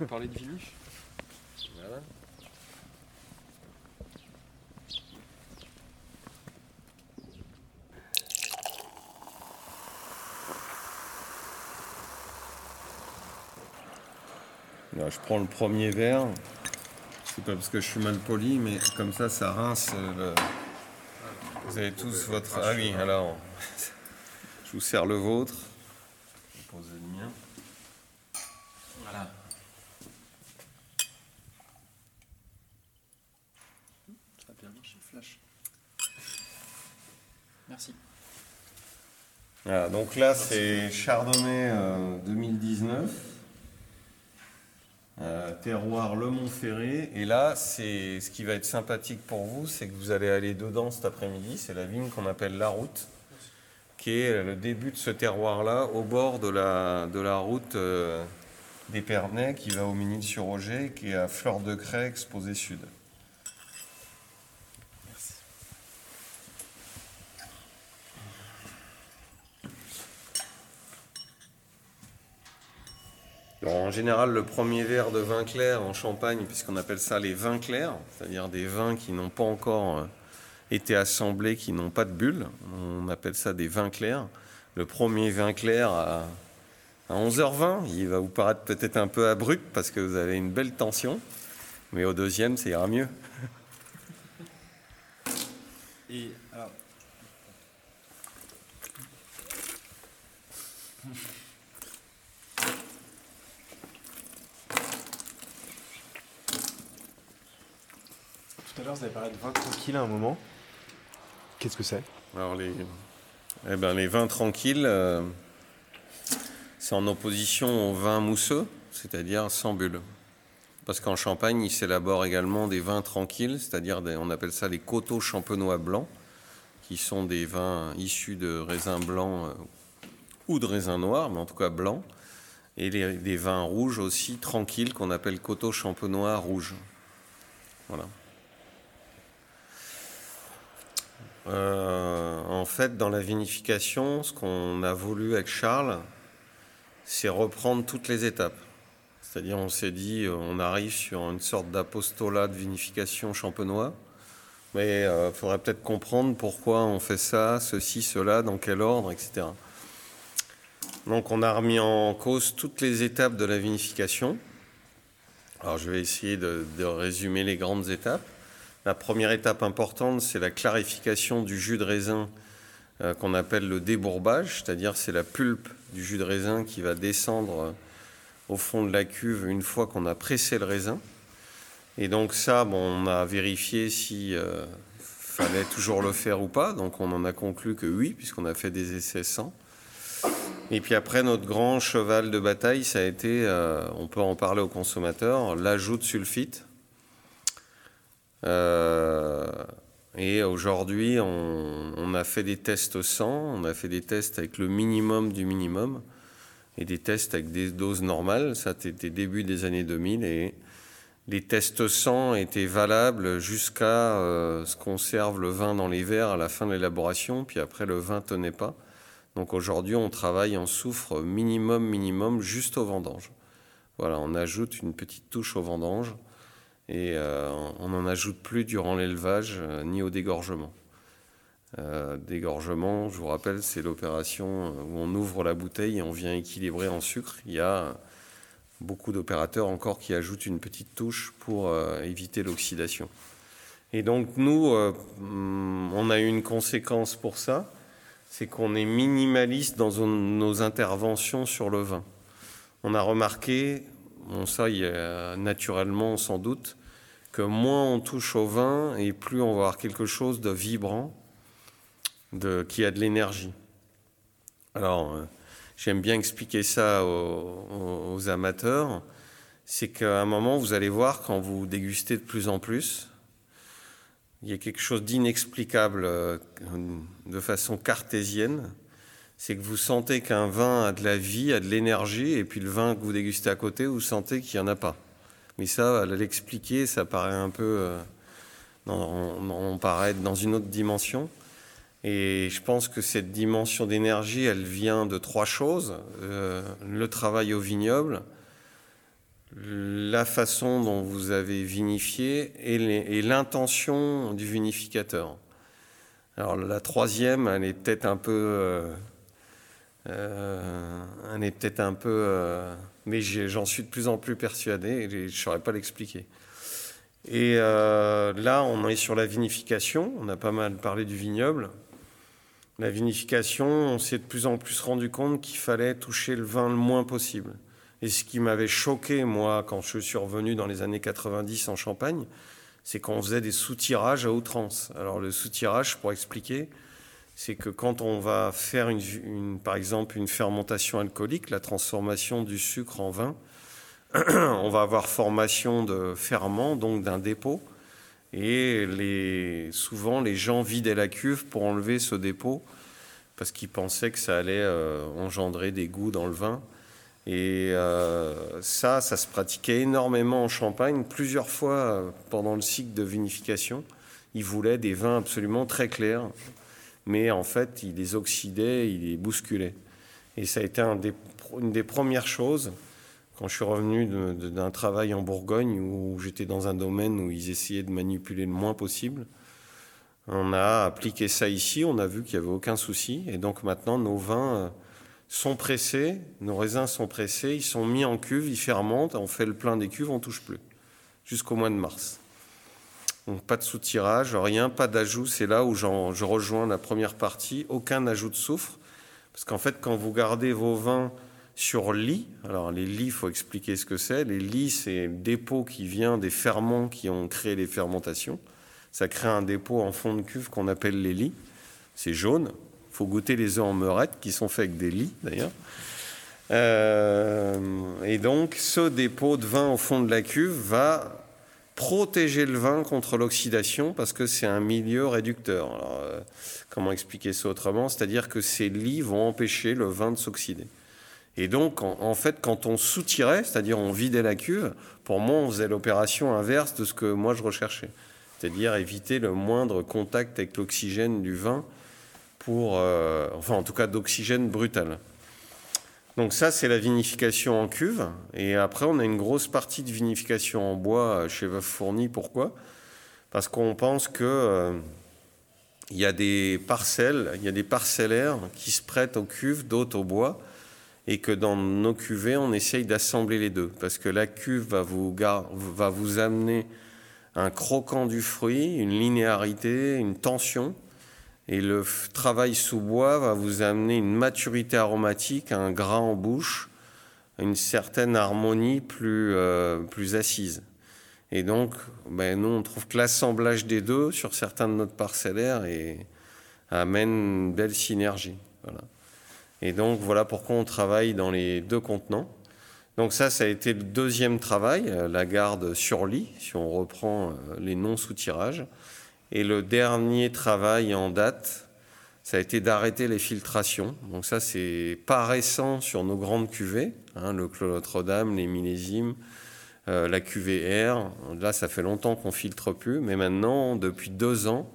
parler de Vinus Voilà. Je prends le premier verre. C'est pas parce que je suis mal poli, mais comme ça, ça rince. Le... Vous avez tous votre. Ah oui, alors. Je vous sers le vôtre. Je vais poser le mien. Voilà. Ça va bien marcher, flash. Merci. Voilà, donc là, c'est Chardonnay 2019. Euh, terroir Le Montferré. Et là, c'est ce qui va être sympathique pour vous, c'est que vous allez aller dedans cet après-midi. C'est la vigne qu'on appelle La Route, qui est le début de ce terroir-là, au bord de la, route euh, des Pernets, qui va au Mini-sur-Roger, qui est à Fleur de Craie, exposé sud. En général, le premier verre de vin clair en Champagne, puisqu'on appelle ça les vins clairs, c'est-à-dire des vins qui n'ont pas encore euh, été assemblés, qui n'ont pas de bulles, on appelle ça des vins clairs. Le premier vin clair à, 11h20, il va vous paraître peut-être un peu abrupt parce que vous avez une belle tension, mais au deuxième, ça ira mieux alors, Tout à l'heure, vous avez parlé de vin tranquille à un moment. Qu'est-ce que c'est? Alors, les, eh ben, les vins tranquilles, euh, c'est en opposition aux vins mousseux, c'est-à-dire sans bulles. Parce qu'en Champagne, il s'élabore également des vins tranquilles, c'est-à-dire on appelle ça les coteaux champenois blancs, qui sont des vins issus de raisins blancs euh, ou de raisins noirs, mais en tout cas blancs, et des vins rouges aussi tranquilles qu'on appelle coteaux champenois rouges. Voilà. Euh, en fait, dans la vinification, ce qu'on a voulu avec Charles, c'est reprendre toutes les étapes. C'est-à-dire, on s'est dit, euh, on arrive sur une sorte d'apostolat de vinification champenois, mais il euh, faudrait peut-être comprendre pourquoi on fait ça, ceci, cela, dans quel ordre, etc. Donc, on a remis en cause toutes les étapes de la vinification. Alors, je vais essayer de résumer les grandes étapes. La première étape importante, c'est la clarification du jus de raisin euh, qu'on appelle le débourbage, c'est-à-dire c'est la pulpe du jus de raisin qui va descendre euh, au fond de la cuve une fois qu'on a pressé le raisin. Et donc ça, bon, on a vérifié si euh, fallait toujours le faire ou pas. Donc on en a conclu que oui, puisqu'on a fait des essais sans. Et puis après, notre grand cheval de bataille, ça a été, on peut en parler aux consommateurs, l'ajout de sulfite et aujourd'hui, on, a fait des tests sans, on a fait des tests avec le minimum du minimum et des tests avec des doses normales. Ça, c'était début des années 2000 et les tests sans étaient valables jusqu'à euh, ce qu'on serve le vin dans les verres à la fin de l'élaboration, puis après le vin tenait pas. Donc aujourd'hui, on travaille en soufre minimum, minimum, juste au vendange. Voilà, on ajoute une petite touche au vendange et euh, on n'en ajoute plus durant l'élevage euh, ni au dégorgement. Euh, dégorgement, je vous rappelle, c'est l'opération où on ouvre la bouteille et on vient équilibrer en sucre. Il y a beaucoup d'opérateurs encore qui ajoutent une petite touche pour éviter l'oxydation. Et donc nous, on a eu une conséquence pour ça, c'est qu'on est minimaliste dans nos interventions sur le vin. On a remarqué, il y a naturellement sans doute, que moins on touche au vin et plus on va avoir quelque chose de vibrant, de, qui a de l'énergie. Alors, euh, j'aime bien expliquer ça aux, amateurs. C'est qu'à un moment, vous allez voir, quand vous dégustez de plus en plus, il y a quelque chose d'inexplicable euh, de façon cartésienne. C'est que vous sentez qu'un vin a de la vie, a de l'énergie, et puis le vin que vous dégustez à côté, vous sentez qu'il n'y en a pas. Mais ça, l'expliquer, ça paraît un peu. Euh, on, paraît dans une autre dimension. Et je pense que cette dimension d'énergie, elle vient de trois choses. Euh, le travail au vignoble, la façon dont vous avez vinifié et l'intention du vinificateur. Alors la troisième, elle est peut-être un peu, euh, elle est peut-être un peu mais j'en suis de plus en plus persuadé et je ne saurais pas l'expliquer. Et euh, là, on est sur la vinification. On a pas mal parlé du vignoble. La vinification, on s'est de plus en plus rendu compte qu'il fallait toucher le vin le moins possible. Et ce qui m'avait choqué, moi, quand je suis revenu dans les années 90 en Champagne, c'est qu'on faisait des soutirages à outrance. Alors le soutirage, pour expliquer, c'est que quand on va faire, une, par exemple, une fermentation alcoolique, la transformation du sucre en vin, on va avoir formation de ferment, donc d'un dépôt. Et souvent, les gens vidaient la cuve pour enlever ce dépôt parce qu'ils pensaient que ça allait euh, engendrer des goûts dans le vin. Et euh, ça, ça se pratiquait énormément en Champagne, plusieurs fois euh, pendant le cycle de vinification. Ils voulaient des vins absolument très clairs, mais en fait, ils les oxydaient, ils les bousculaient. Et ça a été une des premières choses quand je suis revenu d'un travail en Bourgogne où j'étais dans un domaine où ils essayaient de manipuler le moins possible. On a appliqué ça ici, on a vu qu'il n'y avait aucun souci. Et donc maintenant, nos vins euh, sont pressés, nos raisins sont pressés, ils sont mis en cuve, ils fermentent, on fait le plein des cuves, on touche plus. Jusqu'au mois de mars. Donc pas de soutirage, rien, pas d'ajout. C'est là où je rejoins la première partie. Aucun ajout de soufre. Parce qu'en fait, quand vous gardez vos vins sur lit. Alors les lits, il faut expliquer ce que c'est. Les lits, c'est un dépôt qui vient des ferments qui ont créé les fermentations. Ça crée un dépôt en fond de cuve qu'on appelle les lits. C'est jaune. Il faut goûter les œufs en meurette qui sont faits avec des lits d'ailleurs. Euh, et donc ce dépôt de vin au fond de la cuve va protéger le vin contre l'oxydation parce que c'est un milieu réducteur. Euh, comment expliquer ça autrement? C'est-à-dire que ces lits vont empêcher le vin de s'oxyder. Et donc, en, fait, quand on soutirait, c'est-à-dire on vidait la cuve, pour moi, on faisait l'opération inverse de ce que moi je recherchais. C'est-à-dire éviter le moindre contact avec l'oxygène du vin pour, euh, enfin, en tout cas, d'oxygène brutal. Donc ça, c'est la vinification en cuve. Et après, on a une grosse partie de vinification en bois chez Veuve Fourni. Pourquoi? Parce qu'on pense que euh, y a des parcelles, il y a des parcellaires qui se prêtent aux cuves, d'autres au bois et que dans nos cuvées, on essaye d'assembler les deux, parce que la cuve va vous amener un croquant du fruit, une linéarité, une tension, et le travail sous bois va vous amener une maturité aromatique, un gras en bouche, une certaine harmonie plus, euh, plus assise. Et donc, ben, nous, on trouve que l'assemblage des deux sur certains de notre parcellaires et amène une belle synergie. Et donc voilà pourquoi on travaille dans les deux contenants. Donc ça, ça a été le deuxième travail, euh, la garde sur lit, si on reprend euh, les non-sous-tirages. Et le dernier travail en date, ça a été d'arrêter les filtrations. Donc ça, c'est pas récent sur nos grandes cuvées, hein, le Clos Notre-Dame, les millésimes, euh, la cuvée R. Là, ça fait longtemps qu'on filtre plus, mais maintenant, depuis deux ans,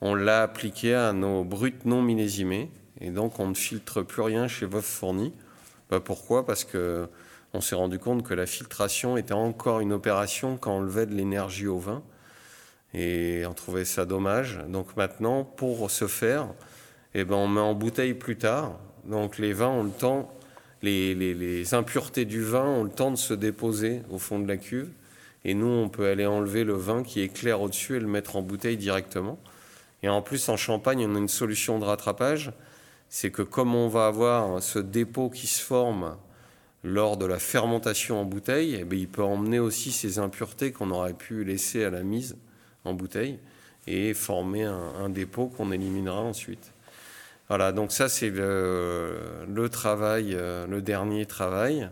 on l'a appliqué à nos brutes non millésimées. Et donc, on ne filtre plus rien chez Veuve Fourni. Bah, pourquoi? Parce que on s'est rendu compte que la filtration était encore une opération quand on levait de l'énergie au vin. Et on trouvait ça dommage. Donc maintenant, pour ce faire, eh ben, on met en bouteille plus tard. Donc les vins ont le temps, les, impuretés du vin ont le temps de se déposer au fond de la cuve. Et nous, on peut aller enlever le vin qui est clair au-dessus et le mettre en bouteille directement. Et en plus, en Champagne, on a une solution de rattrapage c'est que comme on va avoir ce dépôt qui se forme lors de la fermentation en bouteille, eh il peut emmener aussi ces impuretés qu'on aurait pu laisser à la mise en bouteille et former un, dépôt qu'on éliminera ensuite. Voilà, donc ça c'est le, travail, euh, le dernier travail.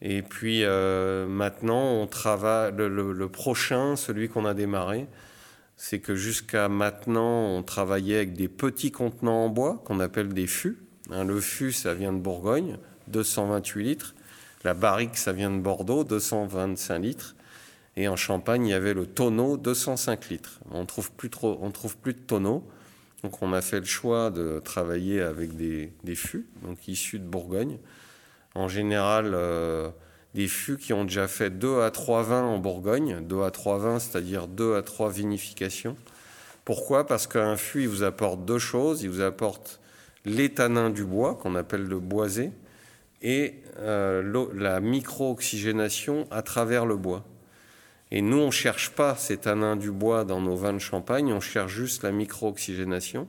Et puis euh, maintenant, on travaille le prochain, celui qu'on a démarré, c'est que jusqu'à maintenant, on travaillait avec des petits contenants en bois qu'on appelle des fûts. Hein, le fût, ça vient de Bourgogne, 228 litres. La barrique, ça vient de Bordeaux, 225 litres. Et en Champagne, il y avait le tonneau, 205 litres. On trouve plus trouve plus de tonneaux. Donc on a fait le choix de travailler avec des, fûts, donc issus de Bourgogne. En général, euh, des fûts qui ont déjà fait 2 à 3 vins en Bourgogne, 2 à 3 vins, c'est-à-dire 2 à 3 vinifications. Pourquoi? Parce qu'un fût, il vous apporte deux choses. Il vous apporte l'étanin du bois, qu'on appelle le boisé, et euh, la micro-oxygénation à travers le bois. Et nous, on ne cherche pas ces tanins du bois dans nos vins de champagne, on cherche juste la micro-oxygénation.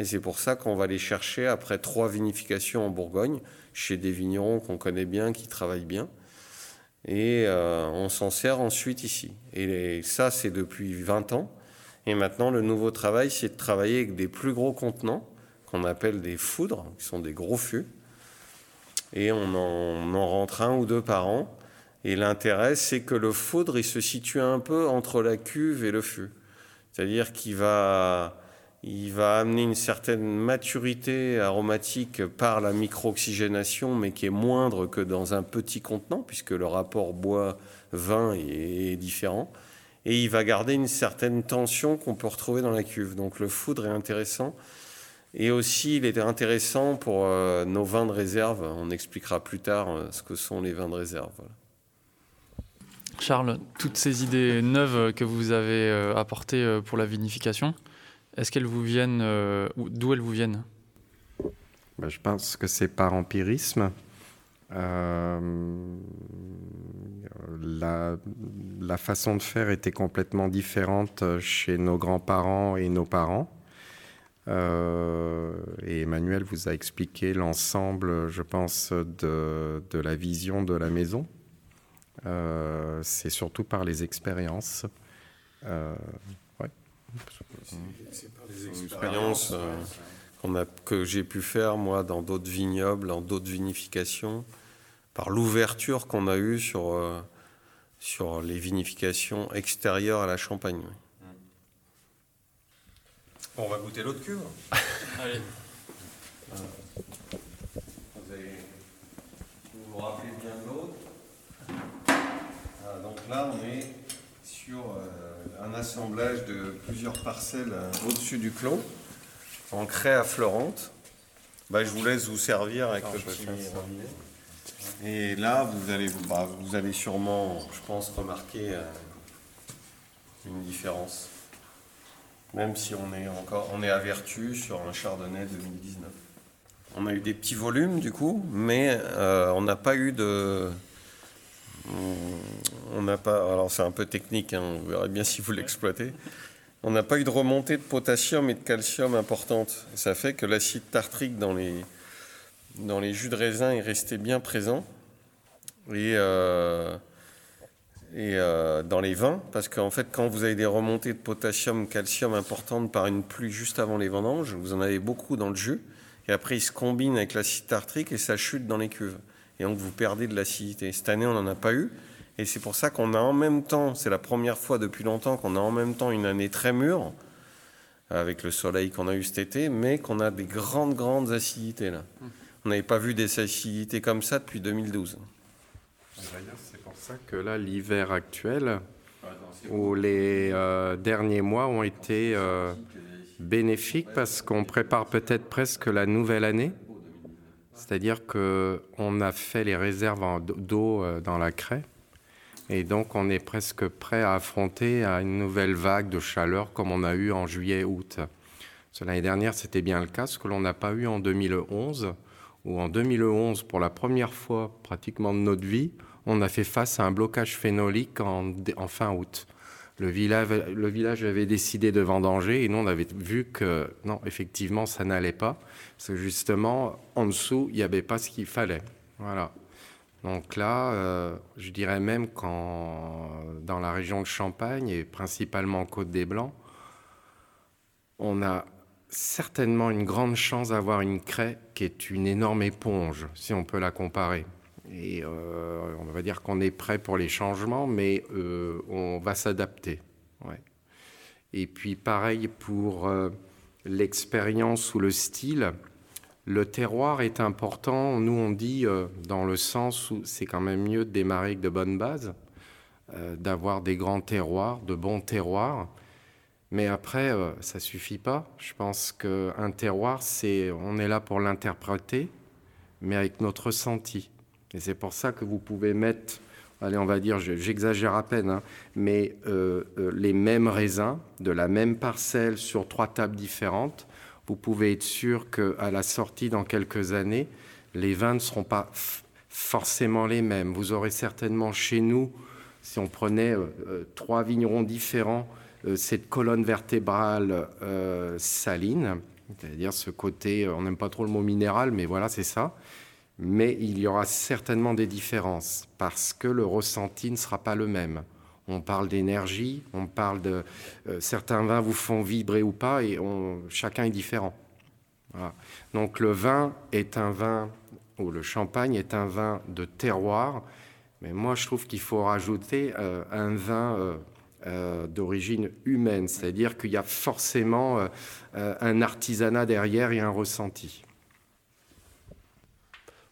Et c'est pour ça qu'on va les chercher après trois vinifications en Bourgogne, chez des vignerons qu'on connaît bien, qui travaillent bien. Et euh, on s'en sert ensuite ici. Et ça, c'est depuis 20 ans. Et maintenant, le nouveau travail, c'est de travailler avec des plus gros contenants, qu'on appelle des foudres, qui sont des gros fûts. Et on en rentre un ou deux par an. Et l'intérêt, c'est que le foudre, il se situe un peu entre la cuve et le fût. C'est-à-dire qu'il va va amener une certaine maturité aromatique par la micro-oxygénation, mais qui est moindre que dans un petit contenant, puisque le rapport bois-vin est différent. Et il va garder une certaine tension qu'on peut retrouver dans la cuve. Donc le foudre est intéressant. Et aussi, il est intéressant pour euh, nos vins de réserve. On expliquera plus tard euh, ce que sont les vins de réserve. Charles, toutes ces idées neuves que vous avez euh, apportées pour la vinification, est-ce qu'elles vous viennent, euh, d'où elles vous viennent? Ben, Je pense que c'est par empirisme. Euh, la, façon de faire était complètement différente chez nos grands-parents et nos parents. Euh, et Emmanuel vous a expliqué l'ensemble, je pense, de, la vision de la maison. C'est surtout par les expériences. C'est par les expériences euh, que j'ai pu faire, moi, dans d'autres vignobles, dans d'autres vinifications, par l'ouverture qu'on a eue sur, euh, sur les vinifications extérieures à la Champagne. On va goûter l'autre cuve. Allez. Vous, vous rappelez bien de l'autre. Ah, donc là, on est sur... Euh, un assemblage de plusieurs parcelles euh, au-dessus du clos, en craie affleurante. Bah, je vous laisse vous servir avec le petit Et là, vous allez, bah, vous allez sûrement, je pense, remarquer euh, une différence. Même si on est encore, on est à Vertu sur un Chardonnay 2019. On a eu des petits volumes du coup, mais euh, on n'a pas eu de, on n'a pas, alors c'est un peu technique, hein, on verra bien si vous l'exploitez. On n'a pas eu de remontée de potassium et de calcium importante. ça fait que l'acide tartrique dans les, dans les jus de raisin est resté bien présent. Et, euh, et euh, dans les vins, parce qu'en fait, quand vous avez des remontées de potassium, calcium importantes par une pluie juste avant les vendanges, vous en avez beaucoup dans le jus. Et après, ils se combinent avec l'acide tartrique et ça chute dans les cuves et donc vous perdez de l'acidité. Cette année, on n'en a pas eu, et c'est pour ça qu'on a en même temps, c'est la première fois depuis longtemps qu'on a en même temps une année très mûre, avec le soleil qu'on a eu cet été, mais qu'on a des grandes, grandes acidités là. On n'avait pas vu des acidités comme ça depuis 2012. C'est pour ça que là, l'hiver actuel, ou les euh, derniers mois ont été euh, bénéfiques parce qu'on prépare peut-être presque la nouvelle année. C'est-à-dire qu'on a fait les réserves d'eau euh, dans la craie. Et donc, on est presque prêt à affronter une nouvelle vague de chaleur comme on a eu en juillet-août. L'année dernière, c'était bien le cas, ce que l'on n'a pas eu en 2011, où en 2011, pour la première fois pratiquement de notre vie, on a fait face à un blocage phénolique en, en fin août. Le village, avait décidé de vendanger et nous, on avait vu que non, effectivement, ça n'allait pas. Parce que justement, en dessous, il n'y avait pas ce qu'il fallait. Voilà. Donc là, euh, je dirais même qu'en dans la région de Champagne et principalement Côte des Blancs, on a certainement une grande chance d'avoir une craie qui est une énorme éponge, si on peut la comparer. Et euh, on va dire qu'on est prêt pour les changements, mais euh, on va s'adapter. Et puis pareil pour l'expérience ou le style. Le terroir est important. Nous, on dit euh, dans le sens où c'est quand même mieux de démarrer avec de bonnes bases, euh, d'avoir des grands terroirs, de bons terroirs. Mais après, euh, ça suffit pas. Je pense qu'un terroir, c'est, on est là pour l'interpréter, mais avec notre ressenti. Et c'est pour ça que vous pouvez mettre allez, on va dire, j'exagère à peine, hein, mais euh, euh, les mêmes raisins de la même parcelle sur trois tables différentes, vous pouvez être sûr qu'à la sortie dans quelques années, les vins ne seront pas forcément les mêmes. Vous aurez certainement chez nous, si on prenait trois vignerons différents, cette colonne vertébrale saline, c'est-à-dire ce côté, on n'aime pas trop le mot minéral, mais voilà, c'est ça mais il y aura certainement des différences parce que le ressenti ne sera pas le même. On parle d'énergie, on parle de euh, certains vins vous font vibrer ou pas et chacun est différent. Donc le vin est un vin ou le champagne est un vin de terroir, mais moi je trouve qu'il faut rajouter euh, un vin euh, d'origine humaine, c'est-à-dire qu'il y a forcément un artisanat derrière et un ressenti.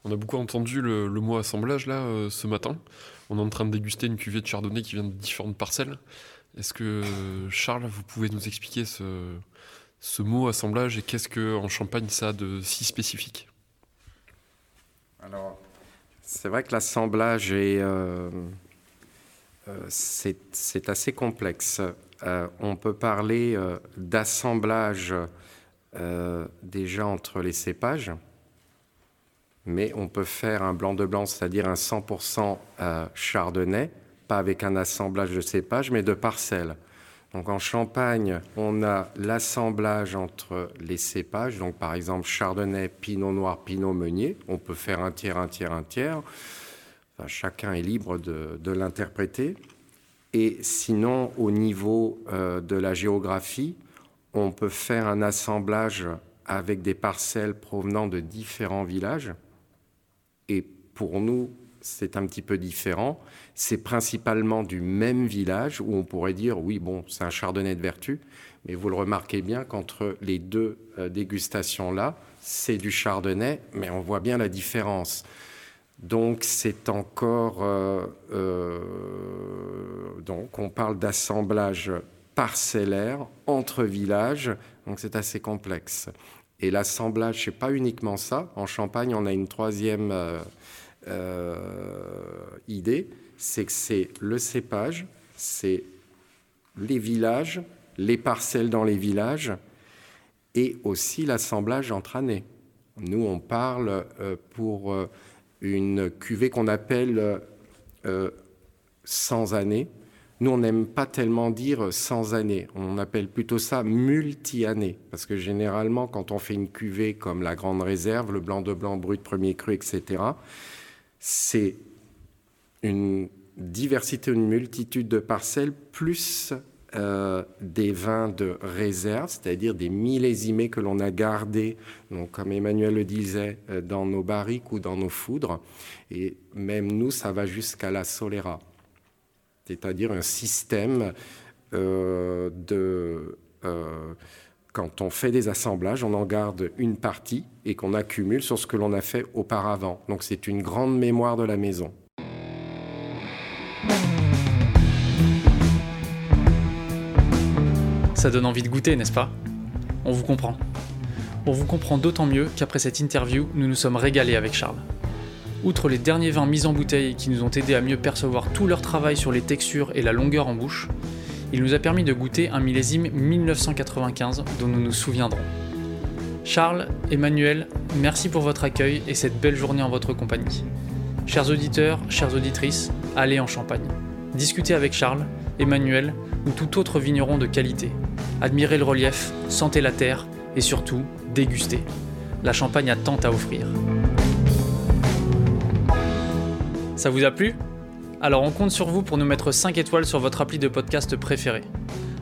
On a beaucoup entendu le, mot assemblage là euh, ce matin. On est en train de déguster une cuvée de chardonnay qui vient de différentes parcelles. Est-ce que Charles, vous pouvez nous expliquer ce, mot assemblage et qu'est-ce que en Champagne ça a de si spécifique? Alors, c'est vrai que l'assemblage est euh, euh, c'est assez complexe. on peut parler d'assemblage déjà entre les cépages mais on peut faire un blanc de blanc, c'est-à-dire un 100% euh, chardonnay, pas avec un assemblage de cépages, mais de parcelles. Donc en Champagne, on a l'assemblage entre les cépages, donc par exemple chardonnay, pinot noir, pinot meunier. On peut faire un tiers, un tiers, un tiers. chacun est libre de, l'interpréter. Et sinon, au niveau euh, de la géographie, on peut faire un assemblage avec des parcelles provenant de différents villages. Pour nous, c'est un petit peu différent. C'est principalement du même village où on pourrait dire, oui, bon, c'est un chardonnay de vertu, mais vous le remarquez bien qu'entre les deux euh, dégustations-là, c'est du chardonnay, mais on voit bien la différence. Donc c'est encore... Euh, euh, donc on parle d'assemblage parcellaire entre villages, donc c'est assez complexe. Et l'assemblage, n'est pas uniquement ça. En Champagne, on a une troisième idée, c'est que c'est le cépage, c'est les villages, les parcelles dans les villages, et aussi l'assemblage entre années. Nous, on parle euh, pour une cuvée qu'on appelle sans années, nous, on n'aime pas tellement dire sans année. On appelle plutôt ça multi-année. Parce que généralement, quand on fait une cuvée comme la Grande Réserve, le blanc de blanc brut, premier cru, etc., c'est une diversité, une multitude de parcelles, plus euh, des vins de réserve, c'est-à-dire des millésimés que l'on a gardés, donc comme Emmanuel le disait, euh, dans nos barriques ou dans nos foudres. Et même nous, ça va jusqu'à la Solera c'est-à-dire un système euh, de... quand on fait des assemblages, on en garde une partie et qu'on accumule sur ce que l'on a fait auparavant. Donc c'est une grande mémoire de la maison. Ça donne envie de goûter, n'est-ce pas? On vous comprend. On vous comprend d'autant mieux qu'après cette interview, nous nous sommes régalés avec Charles. Outre les derniers vins mis en bouteille qui nous ont aidé à mieux percevoir tout leur travail sur les textures et la longueur en bouche, il nous a permis de goûter un millésime 1995 dont nous nous souviendrons. Charles, Emmanuel, merci pour votre accueil et cette belle journée en votre compagnie. Chers auditeurs, chères auditrices, allez en Champagne. Discutez avec Charles, Emmanuel ou tout autre vigneron de qualité. Admirez le relief, sentez la terre et surtout, dégustez. La Champagne a tant à offrir. Ça vous a plu? Alors on compte sur vous pour nous mettre 5 étoiles sur votre appli de podcast préféré.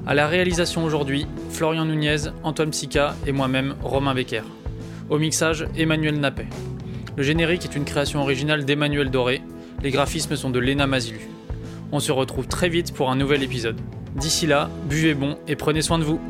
À la réalisation aujourd'hui, Florian Nunez, Antoine Psica et moi-même, Romain Becker. Au mixage, Emmanuel Nappet. Le générique est une création originale d'Emmanuel Doré. Les graphismes sont de Lena Mazilu. On se retrouve très vite pour un nouvel épisode. D'ici là, buvez bon et prenez soin de vous.